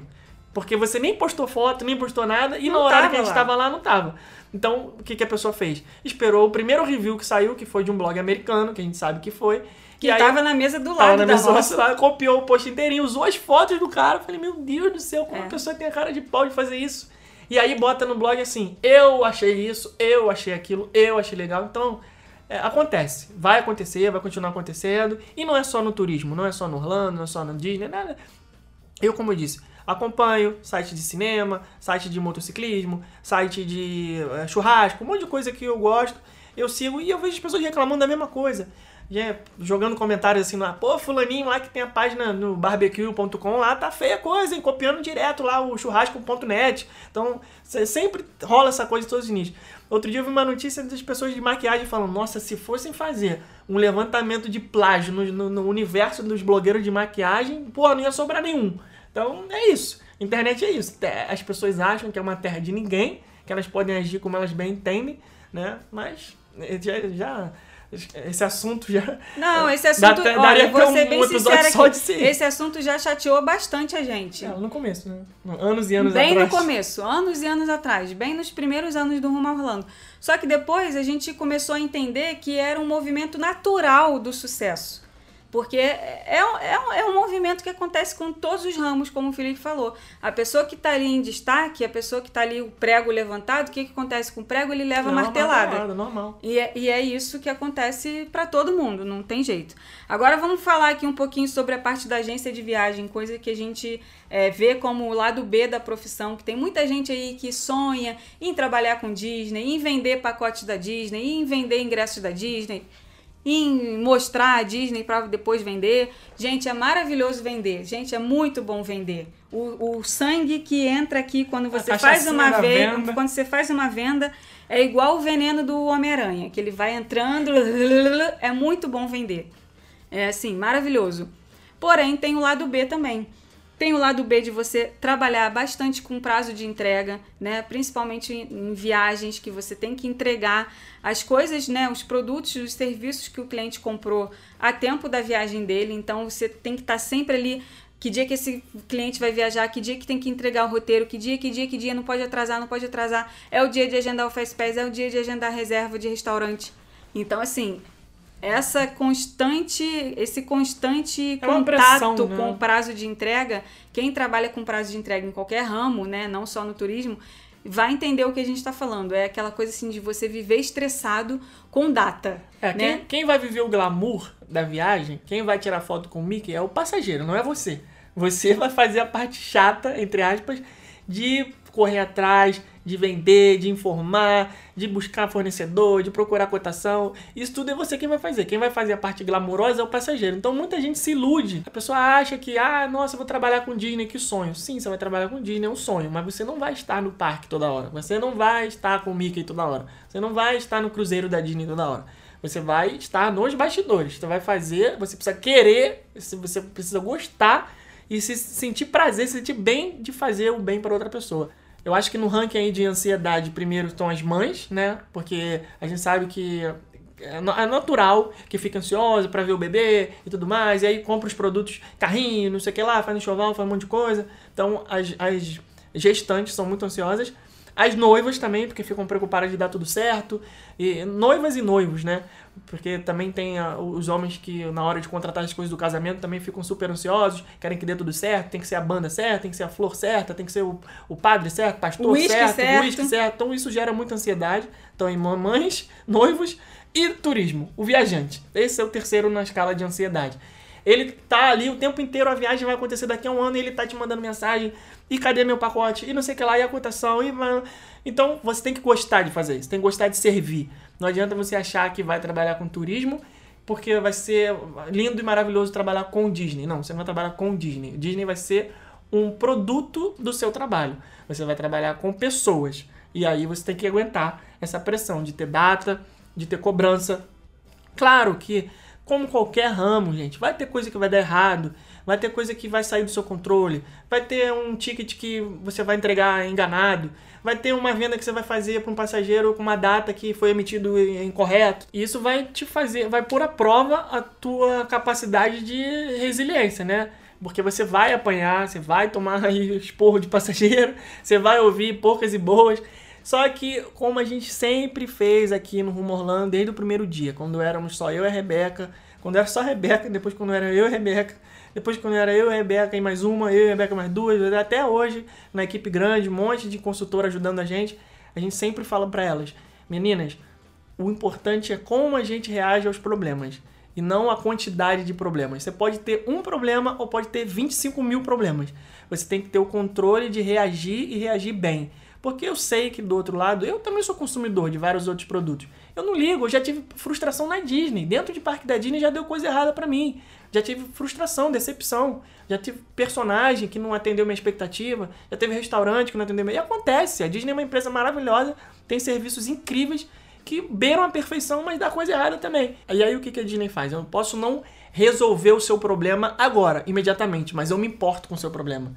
Porque você nem postou foto, nem postou nada, e Não na hora tava que a gente lá. tava lá, não tava. Então, o que, que a pessoa fez? Esperou o primeiro review que saiu, que foi de um blog americano, que a gente sabe que foi. Que e aí, tava na mesa do tava lado na da mesa nossa. lá, copiou o post inteirinho, usou as fotos do cara. Eu Falei, meu Deus do céu, como É. a pessoa tem a cara de pau de fazer isso? E aí bota no blog assim, eu achei isso, eu achei aquilo, eu achei legal. Então, é, acontece. Vai acontecer, vai continuar acontecendo. E não é só no turismo, não é só no Orlando, não é só no Disney, nada. Eu, como eu disse, acompanho site de cinema, site de motociclismo, site de eh, churrasco, um monte de coisa que eu gosto. Eu sigo e eu vejo as pessoas reclamando da mesma coisa. Jogando comentários assim lá, pô, fulaninho lá que tem a página no barbecue.com lá, tá feia coisa, hein? Copiando direto lá o churrasco.net. Então, sempre rola essa coisa em todos os nichos. Outro dia eu vi uma notícia das pessoas de maquiagem falando, nossa, se fossem fazer um levantamento de plágio no, no- no universo dos blogueiros de maquiagem, pô, não ia sobrar nenhum. Então, é isso. Internet é isso. As pessoas acham que é uma terra de ninguém, que elas podem agir como elas bem entendem, né? Mas eh, já, já- esse assunto já Não, esse Dá assunto, até- olha, vou pra um ser bem sincera só de si. esse assunto já chateou bastante a gente. É, no começo, né? Anos e anos bem atrás. no começo, anos e anos atrás, bem nos primeiros anos do Rumo Orlando. Só que depois a gente começou a entender que era um movimento natural do sucesso. Porque é, é, um- é um- é um movimento que acontece com todos os ramos, como o Felipe falou. A pessoa que está ali em destaque, a pessoa que está ali, o prego levantado, o que, que acontece com o prego? Ele leva Não, martelada. normal. E é, e é isso que acontece para todo mundo, não tem jeito. Agora vamos falar aqui um pouquinho sobre a parte da agência de viagem, coisa que a gente é, vê como o lado B da profissão, que tem muita gente aí que sonha em trabalhar com Disney, em vender pacotes da Disney, em vender ingressos da Disney, em mostrar a Disney para depois vender. Gente, é maravilhoso vender. Gente, é muito bom vender. O, o sangue que entra aqui quando você faz uma da venda, venda. quando você faz uma venda, é igual o veneno do Homem-Aranha, que ele vai entrando, [LAUGHS] é muito bom vender. É assim, maravilhoso. Porém, tem o lado B também. Tem o lado B de você trabalhar bastante com prazo de entrega, né? Principalmente em viagens que você tem que entregar as coisas, né? Os produtos, os serviços que o cliente comprou a tempo da viagem dele. Então você tem que estar sempre ali. Que dia que esse cliente vai viajar, que dia que tem que entregar o roteiro, que dia, que dia, que dia, não pode atrasar, não pode atrasar. É o dia de agendar o Fast Pass, é o dia de agendar a reserva de restaurante. Então, assim, essa constante, esse constante É contato pressão, né? com o prazo de entrega, quem trabalha com prazo de entrega em qualquer ramo, né, não só no turismo, vai entender o que a gente está falando. É aquela coisa assim de você viver estressado com data, É, quem, né? quem vai viver o glamour da viagem, quem vai tirar foto com o Mickey é o passageiro, não é você. Você [LAUGHS] vai fazer a parte chata, entre aspas, de correr atrás, de vender, de informar, de buscar fornecedor, de procurar cotação. Isso tudo é você quem vai fazer. Quem vai fazer a parte glamourosa é o passageiro. Então muita gente se ilude. A pessoa acha que, ah, nossa, eu vou trabalhar com Disney, que sonho. Sim, você vai trabalhar com Disney, é um sonho, mas você não vai estar no parque toda hora. Você não vai estar com o Mickey toda hora. Você não vai estar no cruzeiro da Disney toda hora. Você vai estar nos bastidores. Você vai fazer, você precisa querer, você precisa gostar e se sentir prazer, se sentir bem de fazer o bem para outra pessoa. Eu acho que no ranking aí de ansiedade, primeiro estão as mães, né? Porque a gente sabe que é é natural que fica ansiosa para ver o bebê e tudo mais, e aí compra os produtos, carrinho, não sei o que lá, faz enxoval, faz um monte de coisa. Então as, as gestantes são muito ansiosas. As noivas também, porque ficam preocupadas de dar tudo certo. E noivas e noivos, né? Porque também tem a, os homens que, na hora de contratar as coisas do casamento, também ficam super ansiosos, querem que dê tudo certo, tem que ser a banda certa, tem que ser a flor certa, tem que ser o, o padre certo, pastor O certo, certo. o uísque certo. Então isso gera muita ansiedade. Então, em mamães, [LAUGHS] noivos e turismo, o viajante. Esse é o terceiro na escala de ansiedade. Ele tá ali o tempo inteiro, a viagem vai acontecer daqui a um ano e ele tá te mandando mensagem. E cadê meu pacote? E não sei o que lá, e a cotação. E... Então você tem que gostar de fazer isso, tem que gostar de servir. Não adianta você achar que vai trabalhar com turismo, porque vai ser lindo e maravilhoso trabalhar com Disney. Não, você não vai trabalhar com Disney. Disney vai ser um produto do seu trabalho. Você vai trabalhar com pessoas. E aí você tem que aguentar essa pressão de ter data, de ter cobrança, Claro que, como qualquer ramo, gente, vai ter coisa que vai dar errado, vai ter coisa que vai sair do seu controle, vai ter um ticket que você vai entregar enganado, vai ter uma venda que você vai fazer para um passageiro com uma data que foi emitido incorreto. E isso vai te fazer, vai pôr à prova a tua capacidade de resiliência, né? Porque você vai apanhar, você vai tomar aí [LAUGHS] esporro de passageiro, você vai ouvir poucas e boas. Só que, como a gente sempre fez aqui no Rumo Orlando, desde o primeiro dia, quando éramos só eu e a Rebeca, quando era só a Rebeca, depois quando era eu e a Rebeca, depois quando era eu e a Rebeca e mais uma, eu e a Rebeca mais duas, até hoje, na equipe grande, um monte de consultor ajudando a gente, a gente sempre fala para elas, meninas, o importante é como a gente reage aos problemas e não a quantidade de problemas. Você pode ter um problema ou pode ter 25 mil problemas. Você tem que ter o controle de reagir e reagir bem. Porque eu sei que do outro lado, eu também sou consumidor de vários outros produtos. Eu não ligo, eu já tive frustração na Disney. Dentro de parque da Disney já deu coisa errada pra mim. Já tive frustração, decepção. Já tive personagem que não atendeu minha expectativa. Já teve restaurante que não atendeu minha. E acontece. A Disney é uma empresa maravilhosa, tem serviços incríveis que beiram a perfeição, mas dá coisa errada também. E aí o que a Disney faz? Eu posso não resolver o seu problema agora, imediatamente, mas eu me importo com o seu problema.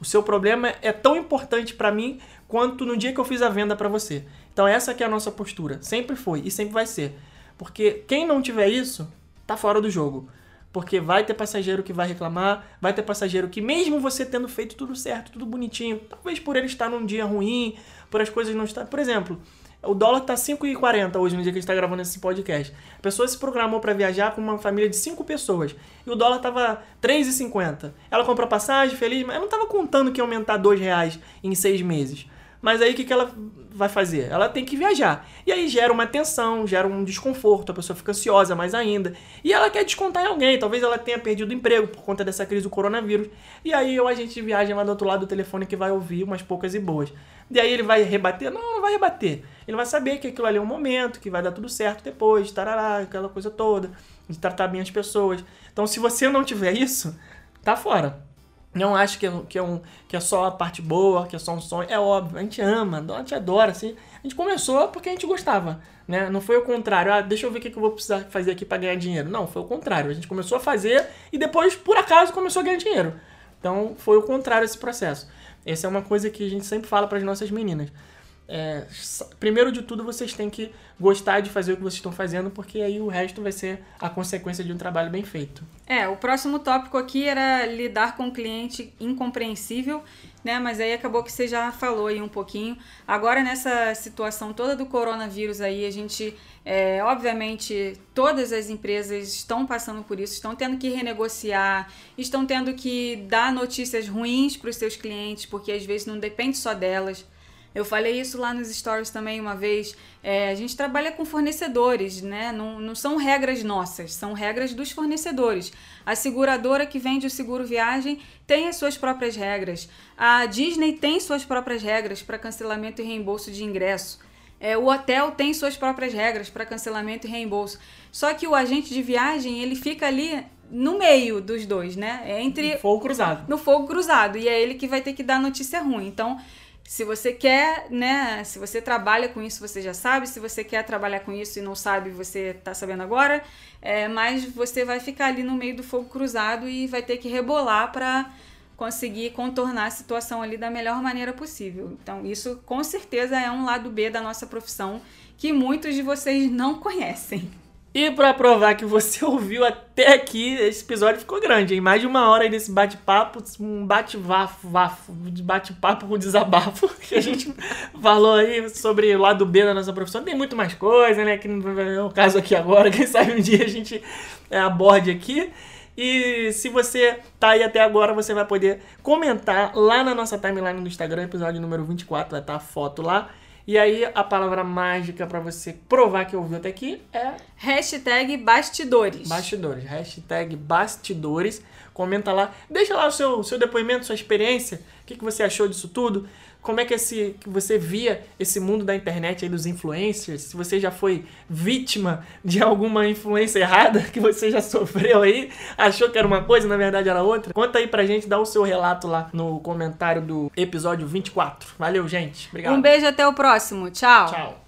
O seu problema é tão importante pra mim quanto no dia que eu fiz a venda pra você. Então essa que é a nossa postura, sempre foi e sempre vai ser. Porque quem não tiver isso, tá fora do jogo. Porque vai ter passageiro que vai reclamar, vai ter passageiro que, mesmo você tendo feito tudo certo, tudo bonitinho, talvez por ele estar num dia ruim, por as coisas não estar. Por exemplo, o dólar tá 5,40 hoje, no dia que a gente tá gravando esse podcast. A pessoa se programou para viajar com uma família de 5 pessoas. E o dólar tava 3,50. Ela comprou passagem, feliz, mas ela não tava contando que ia aumentar 2 reais em 6 meses. Mas aí o que, que ela vai fazer? Ela tem que viajar. E aí gera uma tensão, gera um desconforto, a pessoa fica ansiosa mais ainda. E ela quer descontar em alguém. Talvez ela tenha perdido o emprego por conta dessa crise do coronavírus. E aí o agente de viagem lá do outro lado do telefone que vai ouvir umas poucas e boas. E aí ele vai rebater? Não, não vai rebater. Ele vai saber que aquilo ali é um momento, que vai dar tudo certo depois, tarará, aquela coisa toda, de tratar bem as pessoas. Então se você não tiver isso, tá fora. Não acho que é, que, é um, que é só a parte boa, que é só um sonho. É óbvio, a gente ama, a gente adora, assim. A gente começou porque a gente gostava, né? Não foi o contrário. Ah, deixa eu ver o que eu vou precisar fazer aqui para ganhar dinheiro. Não, foi o contrário. A gente começou a fazer e depois, por acaso, começou a ganhar dinheiro. Então, foi o contrário esse processo. Essa é uma coisa que a gente sempre fala para as nossas meninas. É, primeiro de tudo, vocês têm que gostar de fazer o que vocês estão fazendo, porque aí o resto vai ser a consequência de um trabalho bem feito. É, o próximo tópico aqui era lidar com o cliente incompreensível, né? Mas aí acabou que você já falou aí um pouquinho. Agora, nessa situação toda do coronavírus aí, a gente, é, obviamente, todas as empresas estão passando por isso, estão tendo que renegociar, estão tendo que dar notícias ruins para os seus clientes, porque às vezes não depende só delas. Eu falei isso lá nos stories também uma vez. É, a gente trabalha com fornecedores, né? Não, não são regras nossas, são regras dos fornecedores. A seguradora que vende o seguro viagem tem as suas próprias regras. A Disney tem suas próprias regras para cancelamento e reembolso de ingresso. É, o hotel tem suas próprias regras para cancelamento e reembolso. Só que o agente de viagem ele fica ali no meio dos dois, né? É Entre Fogo cruzado. no fogo cruzado. E é ele que vai ter que dar notícia ruim. Então, se você quer, né? Se você trabalha com isso, você já sabe. Se você quer trabalhar com isso e não sabe, você tá sabendo agora. É, mas você vai ficar ali no meio do fogo cruzado e vai ter que rebolar para conseguir contornar a situação ali da melhor maneira possível. Então, isso com certeza é um lado B da nossa profissão que muitos de vocês não conhecem. E pra provar que você [LAUGHS] ouviu até aqui, esse episódio ficou grande, hein? Mais de uma hora aí desse bate-papo, um bate-vafo, bate-papo com desabafo [LAUGHS] que a gente falou aí sobre o lado B da nossa profissão. Tem muito mais coisa, né? Que não é o caso aqui agora, [LAUGHS] quem sabe um dia a gente é, aborde aqui. E se você tá aí até agora, você vai poder comentar lá na nossa timeline do Instagram, episódio número 24, vai estar tá a foto lá. E aí a palavra mágica para você provar que ouviu até aqui é hashtag bastidores. Bastidores, hashtag bastidores. Comenta lá, deixa lá o seu, seu depoimento, sua experiência, o que, que você achou disso tudo como é que, esse, que você via esse mundo da internet aí dos influencers, se você já foi vítima de alguma influência errada que você já sofreu aí, achou que era uma coisa, na verdade era outra. Conta aí pra gente, dá o seu relato lá no comentário do episódio 24. Valeu, gente. Obrigado. Um beijo até o próximo. Tchau. Tchau.